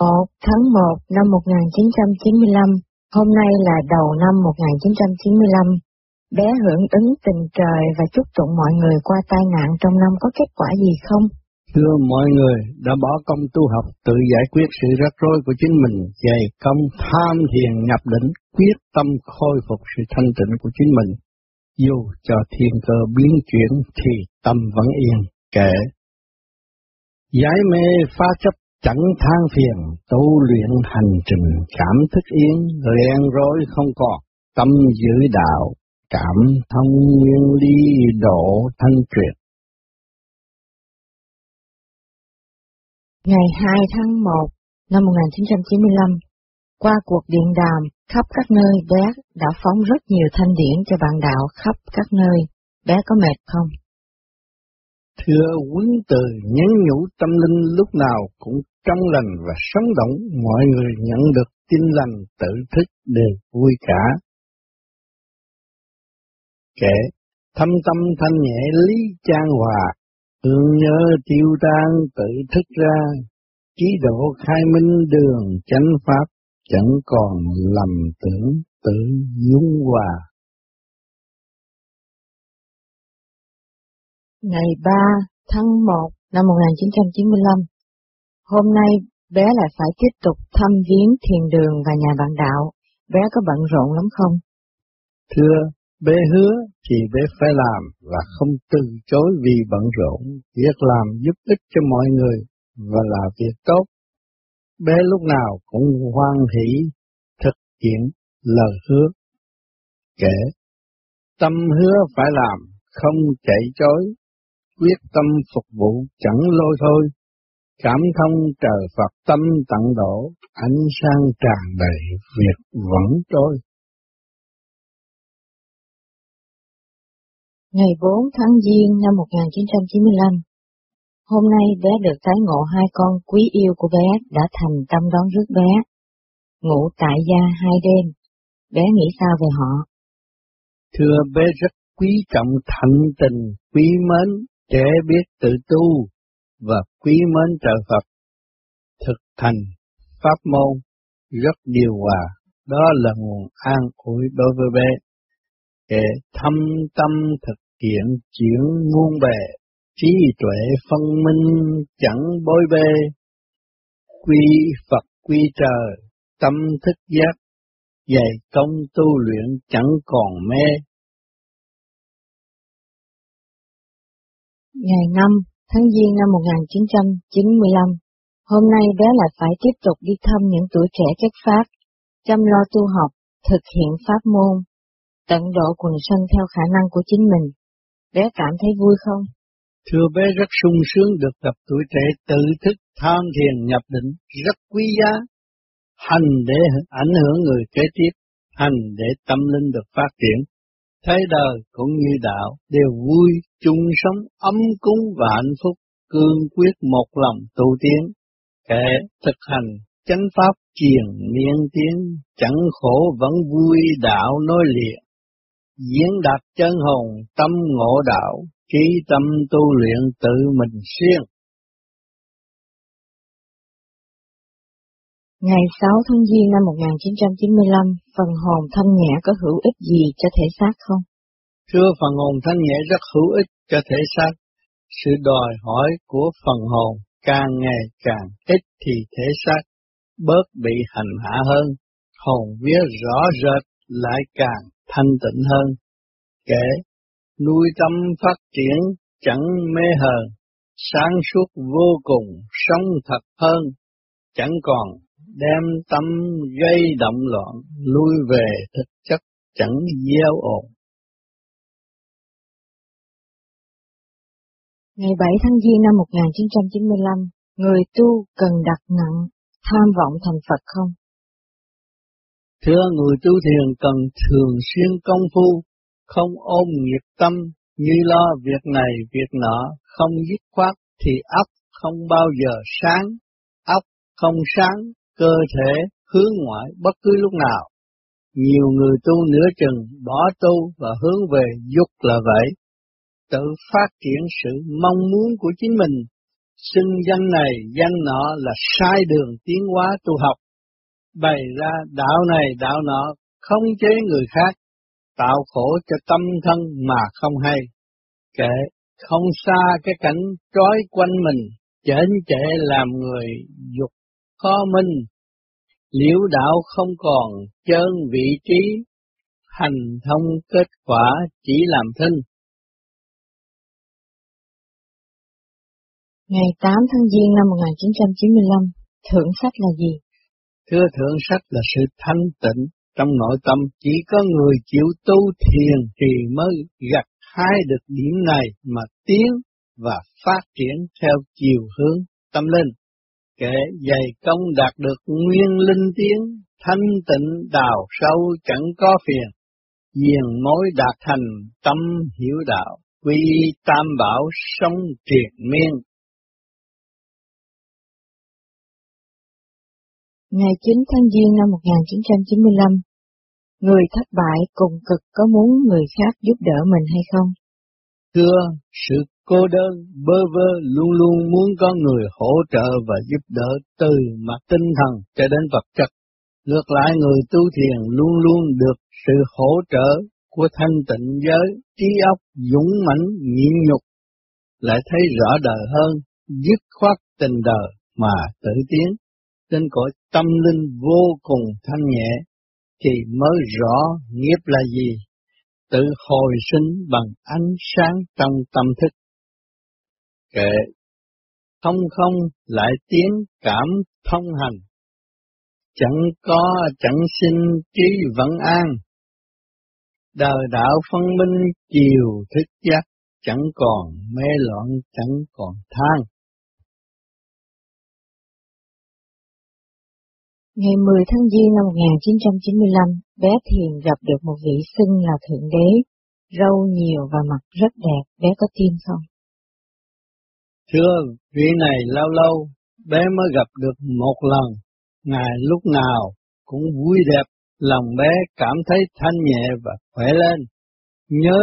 1 tháng 1 năm 1995, hôm nay là đầu năm 1995. Bé hưởng ứng tình trời và chúc tụng mọi người qua tai nạn trong năm có kết quả gì không? Thưa mọi người đã bỏ công tu học tự giải quyết sự rắc rối của chính mình, dày công tham thiền nhập định, quyết tâm khôi phục sự thanh tịnh của chính mình. Dù cho thiên cơ biến chuyển thì tâm vẫn yên, kể Giải mê phá chấp chẳng than phiền, tu luyện hành trình cảm thức yên, rèn rối không còn, tâm giữ đạo, cảm thông nguyên lý độ thanh truyền. Ngày 2 tháng 1 năm 1995, qua cuộc điện đàm khắp các nơi bé đã phóng rất nhiều thanh điển cho bạn đạo khắp các nơi. Bé có mệt không? Thưa quý từ nhắn nhủ tâm linh lúc nào cũng trong lành và sống động, mọi người nhận được tin lành tự thức đều vui cả. Kể, thâm tâm thanh nhẹ lý trang hòa, Thương nhớ tiêu tan tự thức ra, trí độ khai minh đường chánh pháp, chẳng còn lầm tưởng tự dung hòa. Ngày 3 tháng 1 năm 1995, hôm nay bé lại phải tiếp tục thăm viếng thiền đường và nhà bạn đạo. Bé có bận rộn lắm không? Thưa, Bé hứa thì bé phải làm và không từ chối vì bận rộn, việc làm giúp ích cho mọi người và là việc tốt. Bé lúc nào cũng hoan hỷ thực hiện lời hứa. Kể, tâm hứa phải làm, không chạy chối, quyết tâm phục vụ chẳng lôi thôi. Cảm thông trời Phật tâm tận độ, ánh sáng tràn đầy, việc vẫn trôi. Ngày 4 tháng Giêng năm 1995, hôm nay bé được tái ngộ hai con quý yêu của bé đã thành tâm đón rước bé. Ngủ tại gia hai đêm, bé nghĩ sao về họ? Thưa bé rất quý trọng thanh tình, quý mến, trẻ biết tự tu và quý mến trời Phật. Thực thành, pháp môn, rất điều hòa, đó là nguồn an ủi đối với bé để thâm tâm thực hiện chuyển muôn bề, trí tuệ phân minh chẳng bối bê, quy Phật quy trời, tâm thức giác, dạy công tu luyện chẳng còn mê. Ngày năm tháng Giêng năm 1995, hôm nay bé lại phải tiếp tục đi thăm những tuổi trẻ chất Pháp, chăm lo tu học, thực hiện pháp môn, tận độ quần sân theo khả năng của chính mình. Bé cảm thấy vui không? Thưa bé rất sung sướng được gặp tuổi trẻ tự thức tham thiền nhập định, rất quý giá. Hành để ảnh hưởng người kế tiếp, hành để tâm linh được phát triển. Thế đời cũng như đạo đều vui, chung sống, ấm cúng và hạnh phúc, cương quyết một lòng tu tiến. Kẻ thực hành chánh pháp truyền niên tiến, chẳng khổ vẫn vui đạo nói liệt diễn đạt chân hồn tâm ngộ đạo, trí tâm tu luyện tự mình siêng. Ngày 6 tháng Giêng năm 1995, phần hồn thanh nhẹ có hữu ích gì cho thể xác không? Thưa phần hồn thanh nhẹ rất hữu ích cho thể xác. Sự đòi hỏi của phần hồn càng ngày càng ít thì thể xác bớt bị hành hạ hơn, hồn vía rõ rệt lại càng thanh tịnh hơn. Kể, nuôi tâm phát triển chẳng mê hờn, sáng suốt vô cùng, sống thật hơn, chẳng còn đem tâm gây động loạn, lui về thực chất chẳng gieo ồn. Ngày 7 tháng Giêng năm 1995, người tu cần đặt nặng tham vọng thành Phật không? Thưa người tu thiền cần thường xuyên công phu, không ôm nghiệp tâm, như lo việc này việc nọ, không dứt khoát thì óc không bao giờ sáng, óc không sáng, cơ thể hướng ngoại bất cứ lúc nào. Nhiều người tu nửa chừng bỏ tu và hướng về dục là vậy. Tự phát triển sự mong muốn của chính mình, xưng danh này danh nọ là sai đường tiến hóa tu học, bày ra đạo này đạo nọ không chế người khác, tạo khổ cho tâm thân mà không hay, kệ không xa cái cảnh trói quanh mình, chễn chệ làm người dục khó minh, liễu đạo không còn chân vị trí, hành thông kết quả chỉ làm thinh. Ngày 8 tháng Giêng năm 1995, thượng sách là gì? Thưa thượng sách là sự thanh tịnh trong nội tâm, chỉ có người chịu tu thiền thì mới gặt hái được điểm này mà tiến và phát triển theo chiều hướng tâm linh kệ dày công đạt được nguyên linh tiến, thanh tịnh đào sâu chẳng có phiền, diền mối đạt thành tâm hiểu đạo, quy tam bảo sống triền miên Ngày 9 tháng Giêng năm 1995, người thất bại cùng cực có muốn người khác giúp đỡ mình hay không? Thưa, sự cô đơn, bơ vơ luôn luôn muốn có người hỗ trợ và giúp đỡ từ mặt tinh thần cho đến vật chất. Ngược lại người tu thiền luôn luôn được sự hỗ trợ của thanh tịnh giới, trí óc, dũng mãnh, nhịn nhục, lại thấy rõ đời hơn, dứt khoát tình đời mà tự tiến. Trên cõi tâm linh vô cùng thanh nhẹ, thì mới rõ nghiệp là gì, tự hồi sinh bằng ánh sáng trong tâm thức. Kệ không không lại tiến cảm thông hành, chẳng có chẳng sinh trí vẫn an. Đời đạo phân minh chiều thức giác, chẳng còn mê loạn chẳng còn than. Ngày 10 tháng Giêng năm 1995, bé Thiền gặp được một vị xưng là Thượng Đế, râu nhiều và mặt rất đẹp, bé có tin không? Thưa, vị này lâu lâu, bé mới gặp được một lần, ngài lúc nào cũng vui đẹp, lòng bé cảm thấy thanh nhẹ và khỏe lên. Nhớ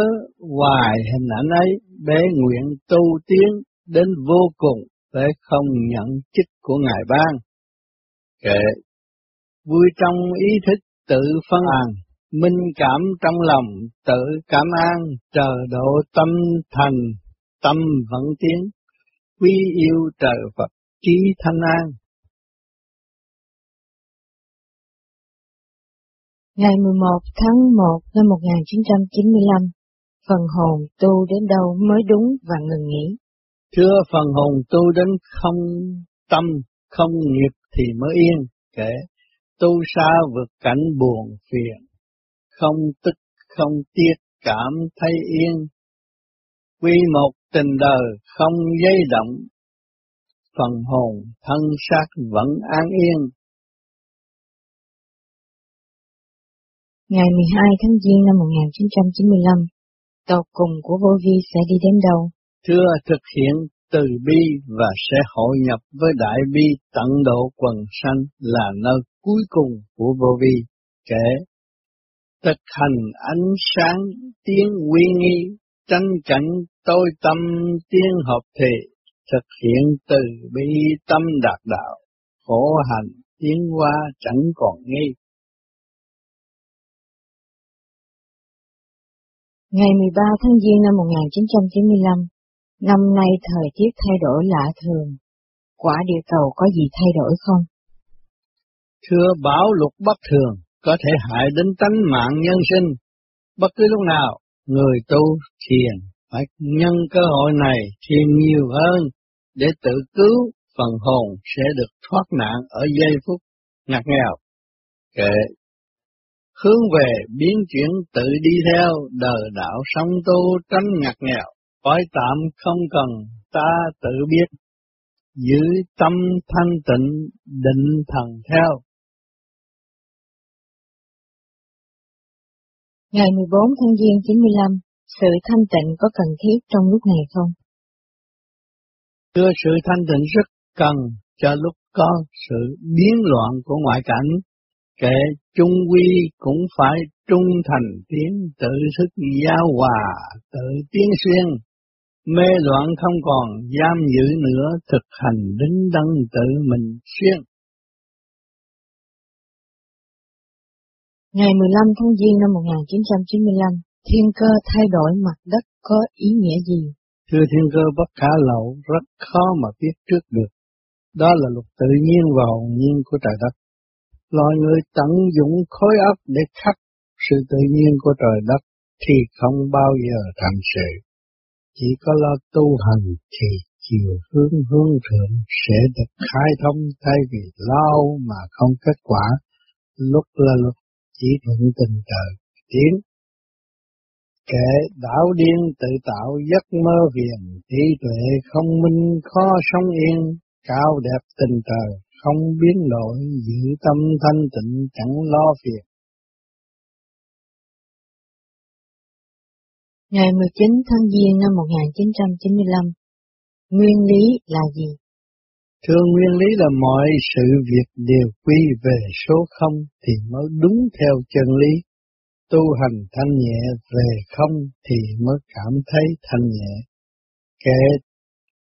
hoài hình ảnh ấy, bé nguyện tu tiến đến vô cùng, bé không nhận chức của Ngài ban. Kệ vui trong ý thức tự phân an, minh cảm trong lòng tự cảm an, chờ độ tâm thành, tâm vận tiến, quy yêu trời Phật trí thanh an. Ngày 11 tháng 1 năm 1995, phần hồn tu đến đâu mới đúng và ngừng nghỉ. Thưa phần hồn tu đến không tâm, không nghiệp thì mới yên, kể tu sa vượt cảnh buồn phiền, không tức không tiếc cảm thấy yên. Quy một tình đời không dây động, phần hồn thân xác vẫn an yên. Ngày 12 tháng Giêng năm 1995, tàu cùng của vô vi sẽ đi đến đâu? Thưa thực hiện từ bi và sẽ hội nhập với đại bi tận độ quần sanh là nơi cuối cùng của vô vi. Kể thực hành ánh sáng tiếng quy nghi tranh cảnh tôi tâm tiên hợp thể thực hiện từ bi tâm đạt đạo khổ hành tiến qua chẳng còn nghi. Ngày 13 tháng Giêng năm 1995, năm nay thời tiết thay đổi lạ thường, quả địa cầu có gì thay đổi không? Thưa bão lục bất thường, có thể hại đến tánh mạng nhân sinh. Bất cứ lúc nào, người tu thiền phải nhân cơ hội này thiền nhiều hơn để tự cứu phần hồn sẽ được thoát nạn ở giây phút ngặt nghèo. Kệ hướng về biến chuyển tự đi theo đời đạo sống tu tránh ngặt nghèo, cõi tạm không cần ta tự biết, giữ tâm thanh tịnh định thần theo. Ngày 14 tháng Giêng 95, sự thanh tịnh có cần thiết trong lúc này không? Thưa sự thanh tịnh rất cần cho lúc có sự biến loạn của ngoại cảnh, kẻ trung quy cũng phải trung thành tiến tự thức giao hòa, tự tiến xuyên. Mê loạn không còn, giam giữ nữa, thực hành đứng đắn tự mình xuyên. Ngày 15 tháng Giêng năm 1995, thiên cơ thay đổi mặt đất có ý nghĩa gì? Thưa thiên cơ bất khả lậu, rất khó mà biết trước được. Đó là luật tự nhiên và hồn nhiên của trời đất. Loài người tận dụng khối óc để khắc sự tự nhiên của trời đất thì không bao giờ thành sự. Chỉ có lo tu hành thì chiều hướng hướng thượng sẽ được khai thông thay vì lao mà không kết quả. Lúc là lúc chỉ thuận tình trời tiến. Kẻ đảo điên tự tạo giấc mơ viền, trí tuệ không minh khó sống yên, cao đẹp tình trời không biến đổi, giữ tâm thanh tịnh chẳng lo phiền. Ngày 19 tháng Giêng năm 1995, nguyên lý là gì? Thưa nguyên lý là mọi sự việc đều quy về số không thì mới đúng theo chân lý. Tu hành thanh nhẹ về không thì mới cảm thấy thanh nhẹ. Kể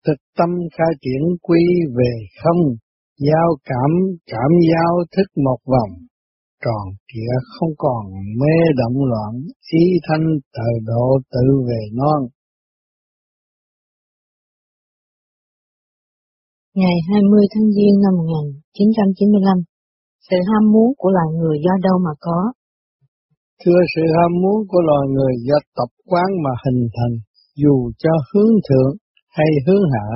thực tâm khai triển quy về không, giao cảm cảm giao thức một vòng, tròn trịa không còn mê động loạn, ý thanh tự độ tự về non. Ngày 20 tháng Giêng năm 1995, sự ham muốn của loài người do đâu mà có? Thưa sự ham muốn của loài người do tập quán mà hình thành, dù cho hướng thượng hay hướng hạ,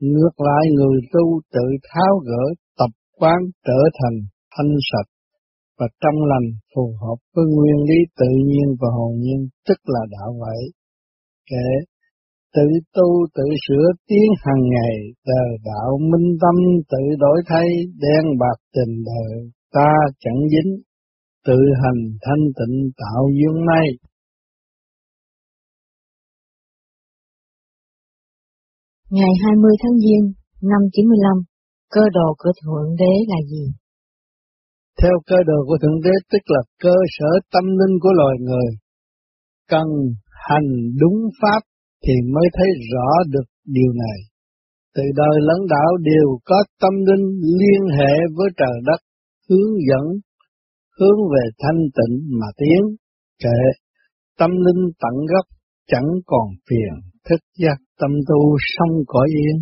ngược lại người tu tự tháo gỡ tập quán trở thành thanh sạch và trong lành phù hợp với nguyên lý tự nhiên và hồn nhiên, tức là đạo vậy. Kể tự tu tự sửa tiến hàng ngày, đời đạo minh tâm tự đổi thay, đen bạc tình đời, ta chẳng dính, tự hành thanh tịnh tạo dương may. Ngày 20 tháng Giêng năm 95, cơ đồ của Thượng Đế là gì? Theo cơ đồ của Thượng Đế tức là cơ sở tâm linh của loài người. Cần hành đúng pháp thì mới thấy rõ được điều này. Từ đời lẫn đạo đều có tâm linh liên hệ với trời đất, hướng dẫn, hướng về thanh tịnh mà tiến. Kệ, tâm linh tận gốc, chẳng còn phiền, thức giác tâm tu sông cõi yên,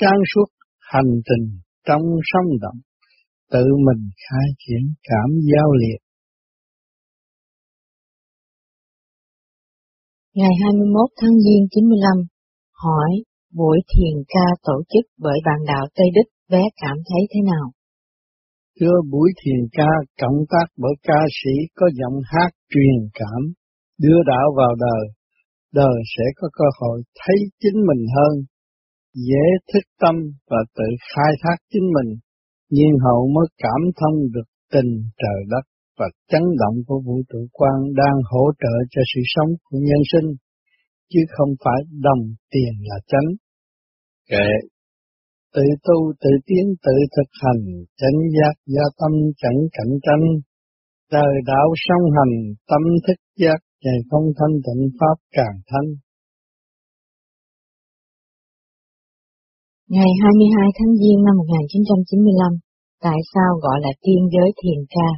sáng suốt hành trình trong sông động, tự mình khai triển cảm giao liệt. Ngày 21 tháng Giêng 95, hỏi buổi thiền ca tổ chức bởi bạn đạo Tây Đức bé cảm thấy thế nào? Thưa buổi thiền ca cộng tác bởi ca sĩ có giọng hát truyền cảm, đưa đạo vào đời, đời sẽ có cơ hội thấy chính mình hơn, dễ thức tâm và tự khai thác chính mình, nhiên hậu mới cảm thông được tình trời đất và chấn động của vũ trụ quan đang hỗ trợ cho sự sống của nhân sinh, chứ không phải đồng tiền là chánh. Kệ, tự tu, tự tiến, tự thực hành, chánh giác, gia tâm chẳng cạnh tranh, đời đạo song hành, tâm thức giác, ngày không thanh tịnh pháp càng thanh. Ngày 22 tháng Giêng năm 1995, tại sao gọi là tiên giới thiền ca?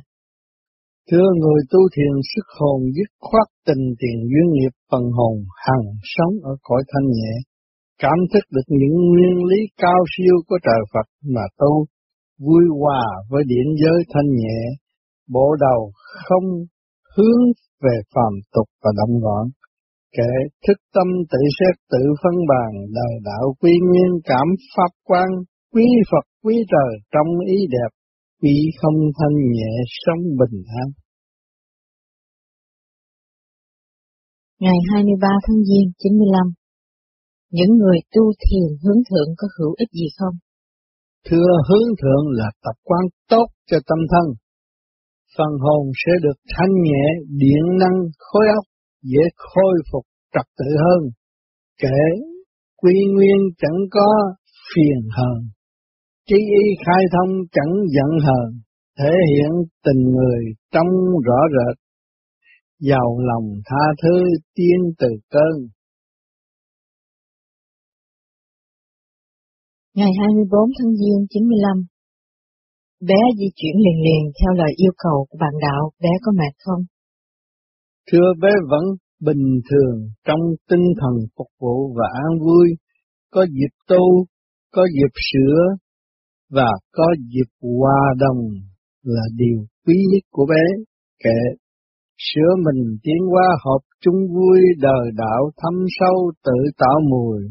Thưa người tu thiền sức hồn dứt khoát tình tiền duyên nghiệp phần hồn hằng sống ở cõi thanh nhẹ, cảm thức được những nguyên lý cao siêu của trời Phật mà tu, vui hòa với điển giới thanh nhẹ, bộ đầu không hướng về phàm tục và động loạn. Kể thức tâm tự xét tự phân bàn đời đạo quy nguyên cảm pháp quan, quý Phật quý trời trong ý đẹp, quý không thanh nhẹ sống bình an. Ngày 23 tháng Giêng 95 Những người tu thiền hướng thượng có hữu ích gì không? Thưa hướng thượng là tập quán tốt cho tâm thân, phần hồn sẽ được thanh nhẹ, điện năng, khối óc, dễ khôi phục trật tự hơn. Kể quy nguyên chẳng có phiền hờn, trí y khai thông chẳng giận hờn, thể hiện tình người trong rõ rệt, giàu lòng tha thứ tiên từ cơn. Ngày 24 tháng Giêng 95 Bé di chuyển liền liền theo lời yêu cầu của bạn đạo, bé có mệt không? Thưa bé vẫn bình thường trong tinh thần phục vụ và an vui, có dịp tu, có dịp sửa và có dịp hòa đồng là điều quý nhất của bé. Kệ sửa mình tiến qua hợp chung vui đời đạo thâm sâu tự tạo mùi,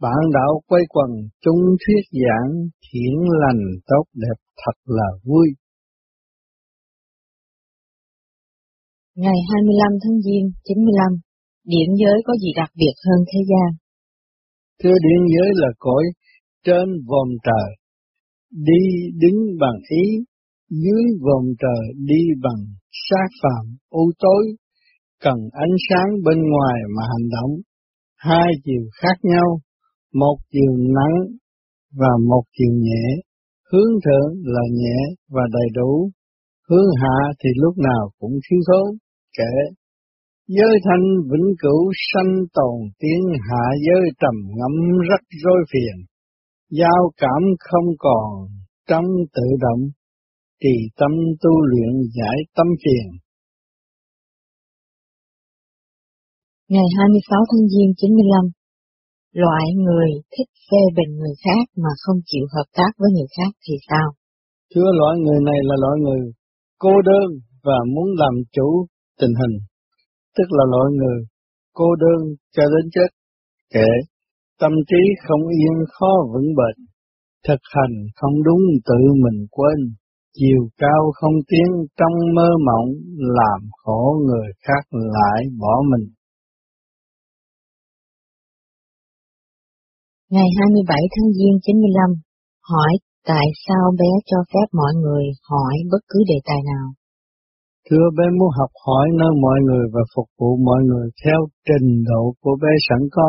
bạn đạo quay quần chung thuyết giảng thiện lành tốt đẹp thật là vui. Ngày 25 tháng Giêng 95, điện giới có gì đặc biệt hơn thế gian? Thưa điện giới là cõi trên vòm trời, đi đứng bằng ý, dưới vòm trời đi bằng sát phạm, u tối, cần ánh sáng bên ngoài mà hành động. Hai chiều khác nhau, một chiều nắng và một chiều nhẹ, hướng thượng là nhẹ và đầy đủ, hướng hạ thì lúc nào cũng thiếu thốn, kể giới thanh vĩnh cửu sanh tồn tiếng hạ giới trầm ngẫm rất rối phiền, giao cảm không còn trong tự động, trì tâm tu luyện giải tâm phiền. Ngày 26 tháng Giêng 95 Loại người thích phê bình người khác mà không chịu hợp tác với người khác thì sao? Thưa loại người này là loại người cô đơn và muốn làm chủ tình hình, tức là loại người cô đơn cho đến chết, kể tâm trí không yên khó vững bền, thực hành không đúng tự mình quên, chiều cao không tiến trong mơ mộng, làm khổ người khác lại bỏ mình. Ngày 27 tháng Giêng 95, hỏi tại sao bé cho phép mọi người hỏi bất cứ đề tài nào? Thưa bé muốn học hỏi nơi mọi người và phục vụ mọi người theo trình độ của bé sẵn có,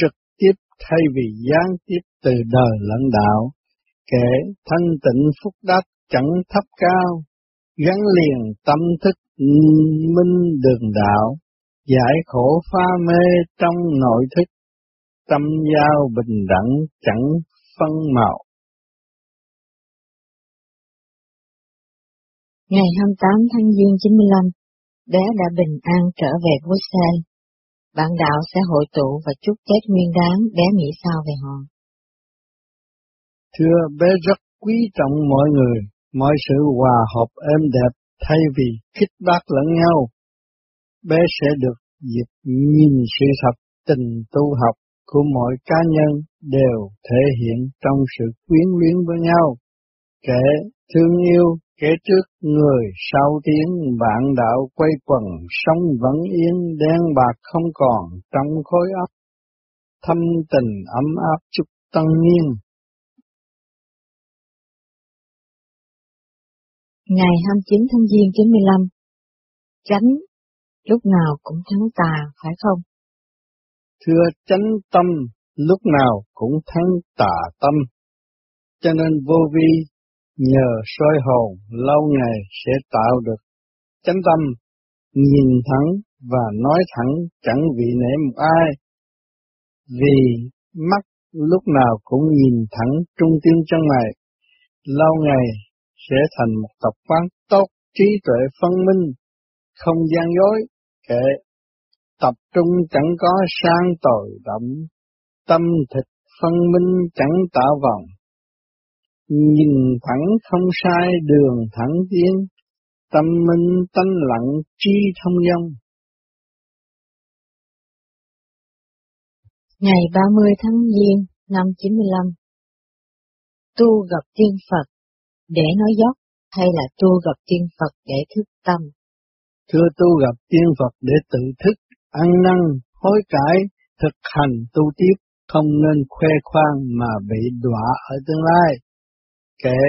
trực tiếp thay vì gián tiếp từ đời lãnh đạo, kể thanh tịnh phúc đáp chẳng thấp cao, gắn liền tâm thức minh đường đạo, giải khổ pha mê trong nội thức tâm giao bình đẳng chẳng phân màu. Ngày 28 tháng Giêng 95, bé đã bình an trở về Bruxelles. Bạn đạo sẽ hội tụ và chúc Tết nguyên đáng, bé nghĩ sao về họ? Thưa bé rất quý trọng mọi người, mọi sự hòa hợp êm đẹp thay vì khích bác lẫn nhau. Bé sẽ được dịp nhìn sự thật tình tu học của mọi cá nhân đều thể hiện trong sự quyến luyến với nhau. kể thương yêu, kẻ trước người sau tiếng vạn đạo quay quần, sống vẫn yên đen bạc không còn trong khối óc. Thâm tình ấm áp chúc tân niên. Ngày 29 tháng Giêng 95 Chánh lúc nào cũng thắng tà, phải không? thưa chánh tâm lúc nào cũng thắng tà tâm. Cho nên vô vi nhờ soi hồn lâu ngày sẽ tạo được chánh tâm, nhìn thẳng và nói thẳng chẳng vị nể một ai. Vì mắt lúc nào cũng nhìn thẳng trung tâm trong mày, lâu ngày sẽ thành một tập quán tốt, trí tuệ phân minh, không gian dối, kệ tập trung chẳng có sang tội động, tâm thịt phân minh chẳng tạo vòng. Nhìn thẳng không sai đường thẳng tiến, tâm minh tánh lặng trí thông dong. Ngày 30 tháng Giêng năm 95 Tu gặp tiên Phật để nói dốc hay là tu gặp tiên Phật để thức tâm? Thưa tu gặp tiên Phật để tự thức ăn năn, hối cải, thực hành tu tiếp, không nên khoe khoang mà bị đọa ở tương lai. Kể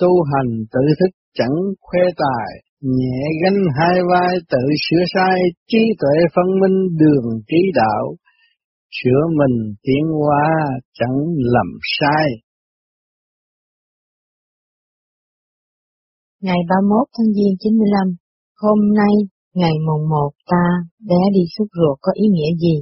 tu hành tự thức chẳng khoe tài, nhẹ gánh hai vai tự sửa sai, trí tuệ phân minh đường trí đạo, sửa mình tiến hóa chẳng lầm sai. Ngày 31 tháng Giêng 95, hôm nay Ngày mùng một ta bé đi xúc ruột có ý nghĩa gì?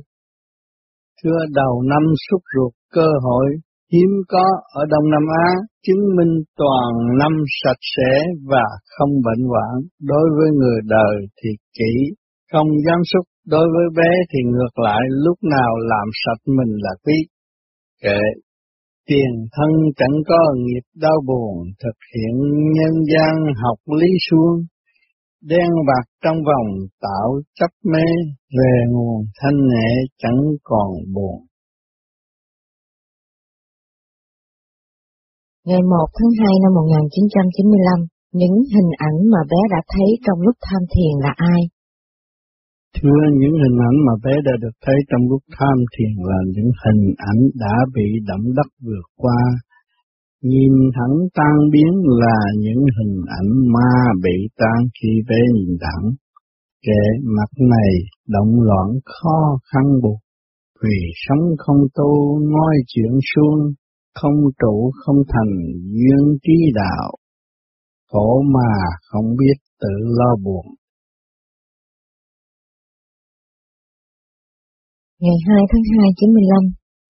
Thưa đầu năm xúc ruột cơ hội hiếm có ở Đông Nam Á chứng minh toàn năm sạch sẽ và không bệnh hoạn. Đối với người đời thì kỹ, không dám xúc. Đối với bé thì ngược lại lúc nào làm sạch mình là quý. Kệ, tiền thân chẳng có nghiệp đau buồn, thực hiện nhân gian học lý suông. Đen bạc trong vòng tạo chấp mê, về nguồn thanh nhẹ chẳng còn buồn. Ngày 1 tháng 2 năm 1995, những hình ảnh mà bé đã thấy trong lúc tham thiền là ai? Thưa, những hình ảnh mà bé đã được thấy trong lúc tham thiền là những hình ảnh đã bị động đất vượt qua. Nhìn thẳng tan biến là những hình ảnh ma bị tan khi bé nhìn thẳng. Kệ mặt này động loạn khó khăn buộc, vì sống không tu nói chuyện suông, không trụ không thành duyên trí đạo, khổ mà không biết tự lo buồn. Ngày 2 tháng 2 95,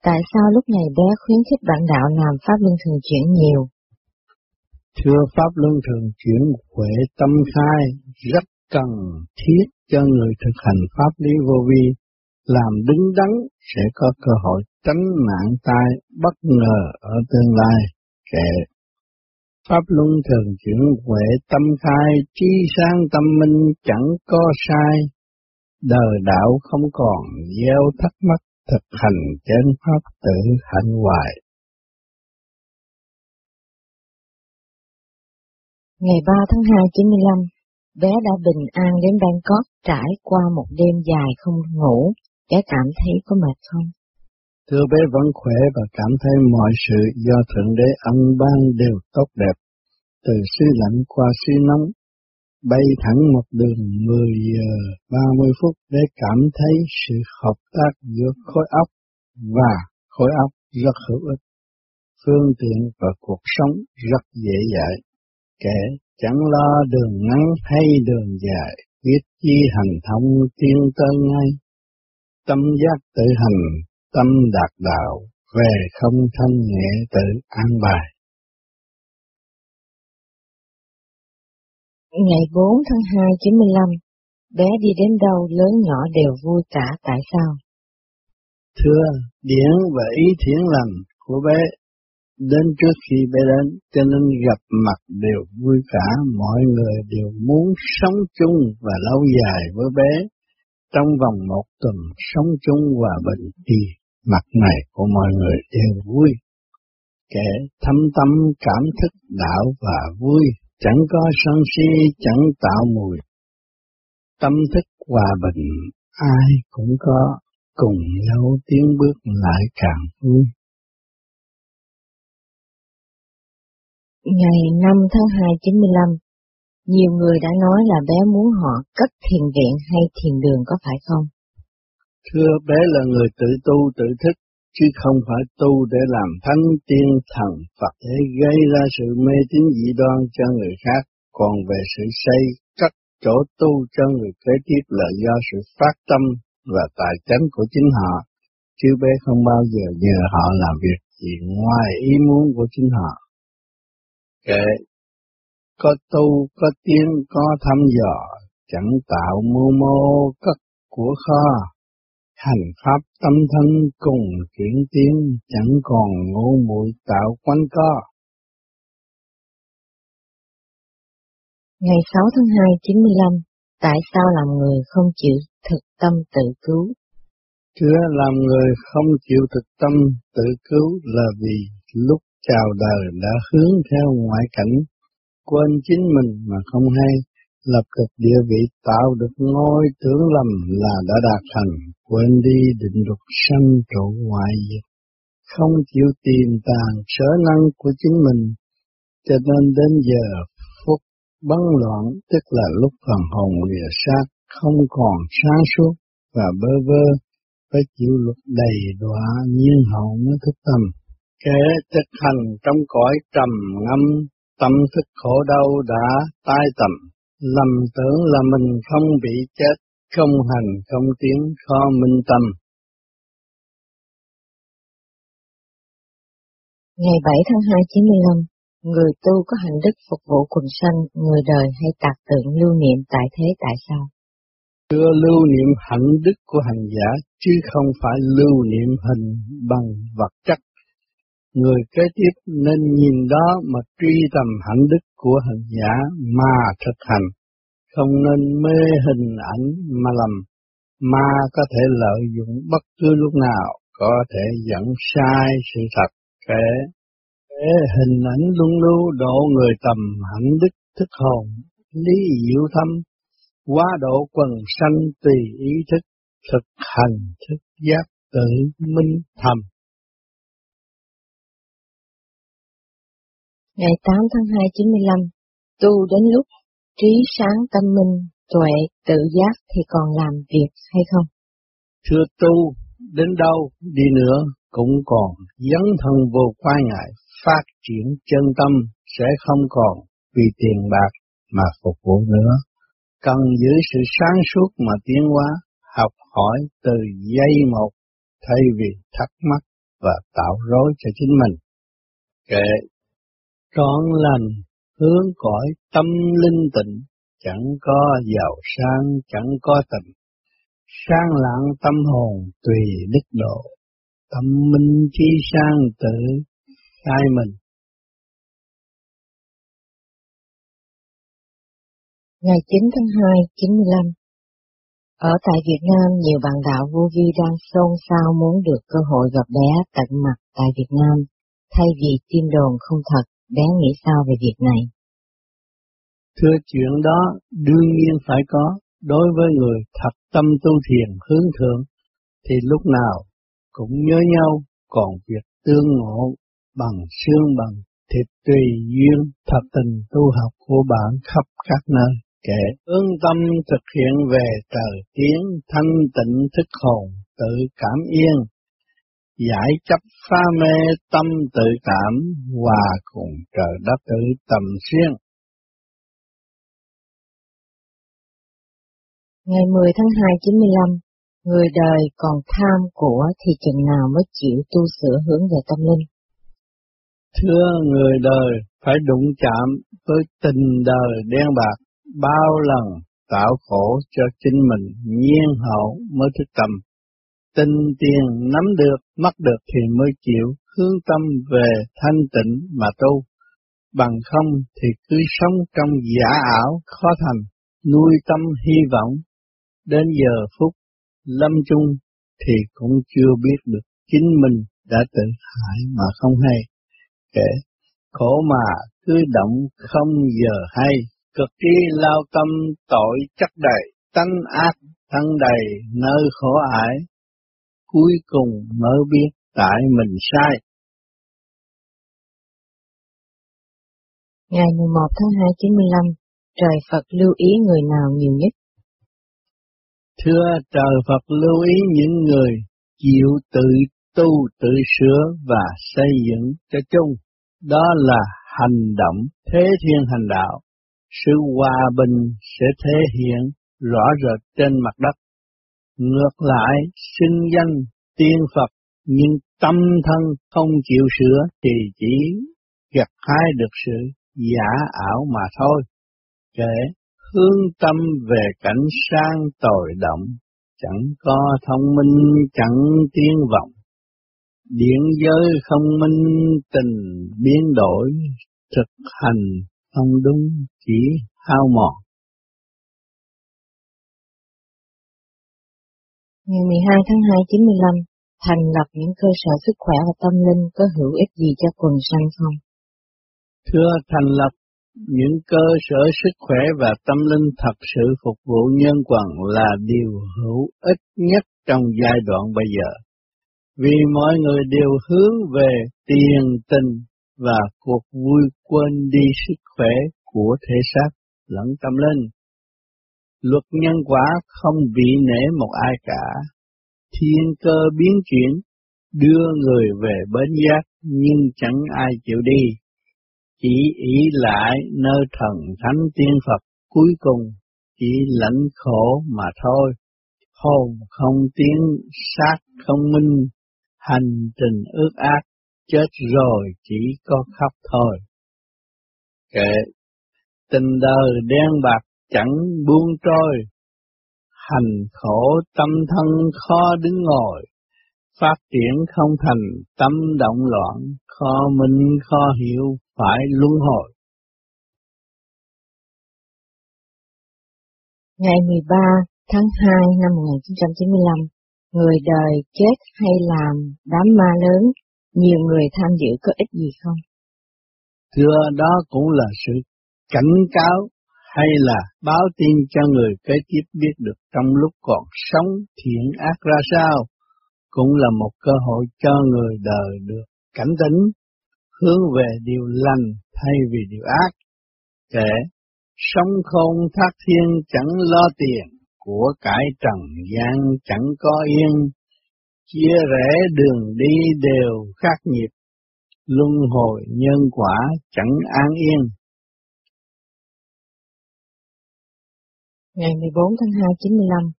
tại sao lúc này bé khuyến khích bạn đạo làm Pháp Luân Thường Chuyển nhiều? Thưa Pháp Luân Thường Chuyển huệ tâm khai rất cần thiết cho người thực hành Pháp lý vô vi, làm đứng đắn sẽ có cơ hội tránh nạn tai bất ngờ ở tương lai. Kệ Pháp luân thường chuyển huệ tâm khai, trí sáng tâm minh chẳng có sai. Đời đạo không còn gieo thắc mắc thực hành trên pháp tự hạnh hoài. Ngày 3 tháng 2 95, bé đã bình an đến Bangkok trải qua một đêm dài không ngủ, bé cảm thấy có mệt không? Thưa bé vẫn khỏe và cảm thấy mọi sự do Thượng Đế ân ban đều tốt đẹp. Từ suy lạnh qua suy nóng, bay thẳng một đường 10 giờ 30 phút để cảm thấy sự hợp tác giữa khối óc và khối óc rất hữu ích. Phương tiện và cuộc sống rất dễ dãi. Kẻ chẳng lo đường ngắn hay đường dài, biết chi hành thông tiên tới ngay. Tâm giác tự hành tâm đạt đạo, về không thanh nhẹ tự an bài. Ngày 4 tháng 2 95, bé đi đến đâu lớn nhỏ đều vui cả tại sao? Thưa, điển và ý thiện lành của bé đến trước khi bé đến, cho nên gặp mặt đều vui cả, mọi người đều muốn sống chung và lâu dài với bé. Trong vòng một tuần sống chung hòa bình thì mặt này của mọi người đều vui. Kẻ thâm tâm cảm thức đạo và vui, chẳng có sân si, chẳng tạo mùi. Tâm thức hòa bình, ai cũng có, cùng nhau tiến bước lại càng vui. Ngày 5 tháng 2 95, nhiều người đã nói là bé muốn họ cất thiền viện hay thiền đường có phải không? Thưa bé là người tự tu tự thức, chứ không phải tu để làm thánh tiên thần Phật để gây ra sự mê tín dị đoan cho người khác, còn về sự xây cất chỗ tu cho người kế tiếp là do sự phát tâm và tài chánh của chính họ, chứ bé không bao giờ nhờ họ làm việc gì ngoài ý muốn của chính họ. Kệ, có tu, có tiến, có thăm dò, chẳng tạo mưu mô cất của kho, hành pháp tâm thân cùng chuyển tiến chẳng còn ngô muội tạo quanh co. Ngày 6 tháng 2 95, tại sao làm người không chịu thực tâm tự cứu? Chưa làm người không chịu thực tâm tự cứu là vì lúc chào đời đã hướng theo ngoại cảnh, quên chính mình mà không hay, lập được địa vị tạo được ngôi tưởng lầm là đã đạt thành, quên đi định luật sanh trụ ngoại diệt, không chịu tìm tàng sở năng của chính mình, cho nên đến giờ phút bấn loạn tức là lúc phần hồn lìa xác không còn sáng suốt và bơ vơ phải chịu luật đầy đọa nhiên hậu mới thức tâm. Kẻ thực hành trong cõi trầm ngâm, tâm thức khổ đau đã tai tầm lầm tưởng là mình không bị chết, không hành không tiến khó minh tâm. Ngày 7 tháng 2 95, người tu có hành đức phục vụ quần sanh, người đời hay tạc tượng lưu niệm tại thế tại sao? Chưa lưu niệm hạnh đức của hành giả, chứ không phải lưu niệm hình bằng vật chất. Người kế tiếp nên nhìn đó mà truy tầm hạnh đức của hành giả mà thực hành, không nên mê hình ảnh mà lầm, ma có thể lợi dụng bất cứ lúc nào có thể dẫn sai sự thật. Kể để hình ảnh luân lưu độ người tầm hạnh đức thức hồn lý diệu thâm quá độ quần sanh tùy ý thức thực hành thức giác tự minh thầm. Ngày 8 tháng 2 95, tu đến lúc trí sáng tâm minh, tuệ, tự giác thì còn làm việc hay không? Thưa tu, đến đâu đi nữa cũng còn dấn thân vô quan ngại, phát triển chân tâm sẽ không còn vì tiền bạc mà phục vụ nữa. Cần giữ sự sáng suốt mà tiến hóa, học hỏi từ giây một thay vì thắc mắc và tạo rối cho chính mình. Kệ trọn lành hướng cõi tâm linh tịnh, chẳng có giàu sang, chẳng có tình. Sang lặng tâm hồn tùy đức độ, tâm minh chi sang tự khai mình. Ngày 9 tháng 2, 95 Ở tại Việt Nam, nhiều bạn đạo vô vi đang xôn xao muốn được cơ hội gặp bé tận mặt tại Việt Nam, thay vì tin đồn không thật bé nghĩ sao về việc này? Thưa chuyện đó đương nhiên phải có, đối với người thật tâm tu thiền hướng thượng, thì lúc nào cũng nhớ nhau, còn việc tương ngộ bằng xương bằng thịt tùy duyên thật tình tu học của bạn khắp các nơi kể ương tâm thực hiện về trời tiếng thanh tịnh thức hồn tự cảm yên giải chấp pha mê tâm tự cảm hòa cùng trời đất tự tầm xuyên. Ngày 10 tháng 2 95, người đời còn tham của thì chừng nào mới chịu tu sửa hướng về tâm linh? Thưa người đời, phải đụng chạm với tình đời đen bạc, bao lần tạo khổ cho chính mình nhiên hậu mới thức tâm tinh tiền nắm được, mất được thì mới chịu hướng tâm về thanh tịnh mà tu. Bằng không thì cứ sống trong giả ảo khó thành, nuôi tâm hy vọng. Đến giờ phút lâm chung thì cũng chưa biết được chính mình đã tự hại mà không hay. Kể khổ mà cứ động không giờ hay, cực kỳ lao tâm tội chắc đầy, tánh ác thân đầy nơi khổ ải, cuối cùng mới biết tại mình sai. Ngày 11 tháng 2 95, trời Phật lưu ý người nào nhiều nhất? Thưa trời Phật lưu ý những người chịu tự tu tự sửa và xây dựng cho chung. Đó là hành động thế thiên hành đạo. Sự hòa bình sẽ thể hiện rõ rệt trên mặt đất Ngược lại, sinh danh tiên Phật nhưng tâm thân không chịu sửa thì chỉ gặt hái được sự giả ảo mà thôi. Kể hướng tâm về cảnh sang tội động, chẳng có thông minh chẳng tiến vọng. Điện giới không minh tình biến đổi, thực hành không đúng chỉ hao mòn. Ngày 12 tháng 2 95, thành lập những cơ sở sức khỏe và tâm linh có hữu ích gì cho quần sanh không? Thưa thành lập những cơ sở sức khỏe và tâm linh thật sự phục vụ nhân quần là điều hữu ích nhất trong giai đoạn bây giờ. Vì mọi người đều hướng về tiền tình và cuộc vui quên đi sức khỏe của thể xác lẫn tâm linh. Luật nhân quả không bị nể một ai cả. Thiên cơ biến chuyển, đưa người về bến giác nhưng chẳng ai chịu đi. Chỉ ý lại nơi thần thánh tiên Phật cuối cùng chỉ lãnh khổ mà thôi. Hồn không tiến, sát không minh, hành trình ước ác, chết rồi chỉ có khóc thôi. Kệ, tình đời đen bạc chẳng buông trôi, hành khổ tâm thân khó đứng ngồi, phát triển không thành tâm động loạn, khó minh khó hiểu phải luân hồi. Ngày 13 tháng 2 năm 1995, người đời chết hay làm đám ma lớn, nhiều người tham dự có ích gì không? Thưa đó cũng là sự cảnh cáo hay là báo tin cho người kế tiếp biết được trong lúc còn sống thiện ác ra sao, cũng là một cơ hội cho người đời được cảnh tỉnh, hướng về điều lành thay vì điều ác. Kể, sống không thác thiên chẳng lo tiền, của cải trần gian chẳng có yên, chia rẽ đường đi đều khác nhịp, luân hồi nhân quả chẳng an yên. Ngày 14 tháng 2 95,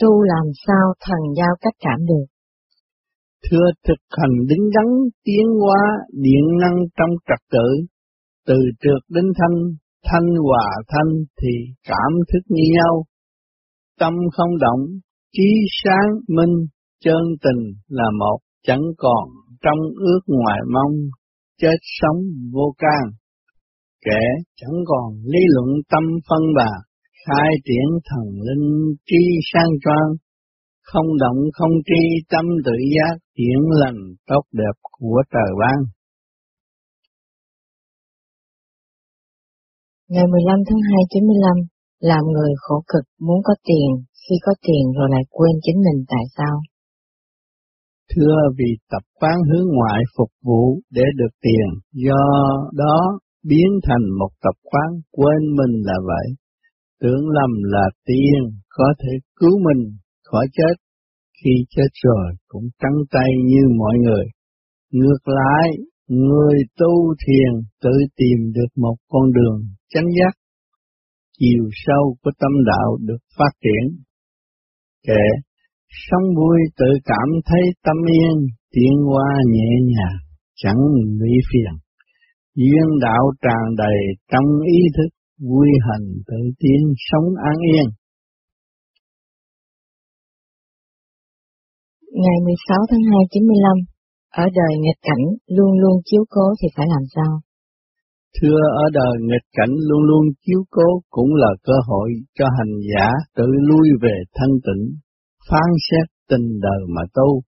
tu làm sao thần giao cách cảm được? Thưa thực hành đứng đắn tiến hóa điện năng trong trật tự, từ trượt đến thanh, thanh hòa thanh thì cảm thức như nhau, tâm không động, trí sáng minh, chân tình là một, chẳng còn trong ước ngoài mong, chết sống vô can. Kẻ chẳng còn lý luận tâm phân bạc, khai triển thần linh trí sang choang, không động không tri tâm tự giác hiển lành tốt đẹp của trời ban. Ngày 15 tháng 2 95, làm người khổ cực muốn có tiền, khi có tiền rồi lại quên chính mình tại sao? Thưa vì tập quán hướng ngoại phục vụ để được tiền, do đó biến thành một tập quán quên mình là vậy. Tưởng lầm là tiên có thể cứu mình khỏi chết, khi chết rồi cũng trắng tay như mọi người. Ngược lại, người tu thiền tự tìm được một con đường chánh giác chiều sâu của tâm đạo được phát triển. kể sống vui tự cảm thấy tâm yên, tiến qua nhẹ nhàng, chẳng bị phiền. Duyên đạo tràn đầy trong ý thức, vui hành tự tiến sống an yên. Ngày 16 tháng 2 95, ở đời nghịch cảnh luôn luôn chiếu cố thì phải làm sao? Thưa ở đời nghịch cảnh luôn luôn chiếu cố cũng là cơ hội cho hành giả tự lui về thân tịnh, phán xét tình đời mà tu,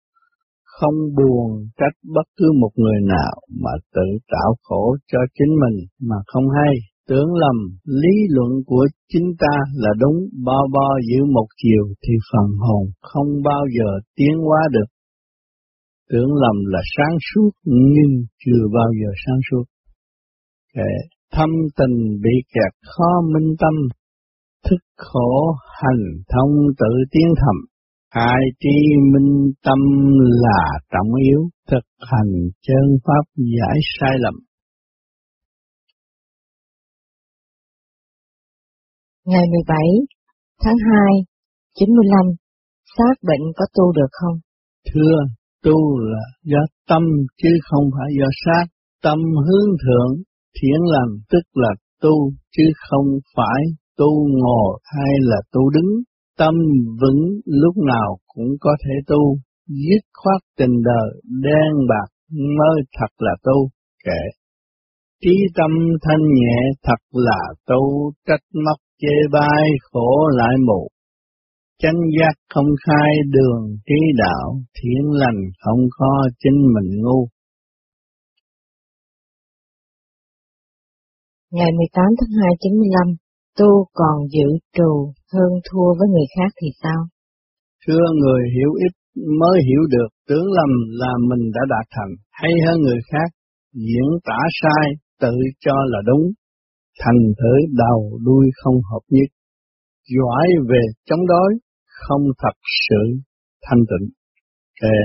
không buồn trách bất cứ một người nào mà tự tạo khổ cho chính mình mà không hay. Tưởng lầm lý luận của chính ta là đúng bao bo giữ một chiều thì phần hồn không bao giờ tiến hóa được. Tưởng lầm là sáng suốt nhưng chưa bao giờ sáng suốt kệ thâm tình bị kẹt khó minh tâm, thức khổ hành thông tự tiến thầm, hai tri minh tâm là trọng yếu, thực hành chân pháp giải sai lầm. Ngày 17 tháng 2, 95, xác bệnh có tu được không? Thưa, tu là do tâm chứ không phải do xác, tâm hướng thượng Thiện làm tức là tu, chứ không phải tu ngồi hay là tu đứng. Tâm vững lúc nào cũng có thể tu, dứt khoát tình đời đen bạc mới thật là tu, kệ. Trí tâm thanh nhẹ thật là tu, trách móc chê bai khổ lại mù. Chánh giác không khai đường trí đạo, thiện lành không khó chính mình ngu. Ngày 18 tháng 2 95, tu còn giữ trù hơn thua với người khác thì sao? Thưa người hiểu ít mới hiểu được, tưởng lầm là mình đã đạt thành, hay hơn người khác, diễn tả sai, tự cho là đúng, thành thử đầu đuôi không hợp nhất, giỏi về chống đối, không thật sự thanh tịnh. Kể,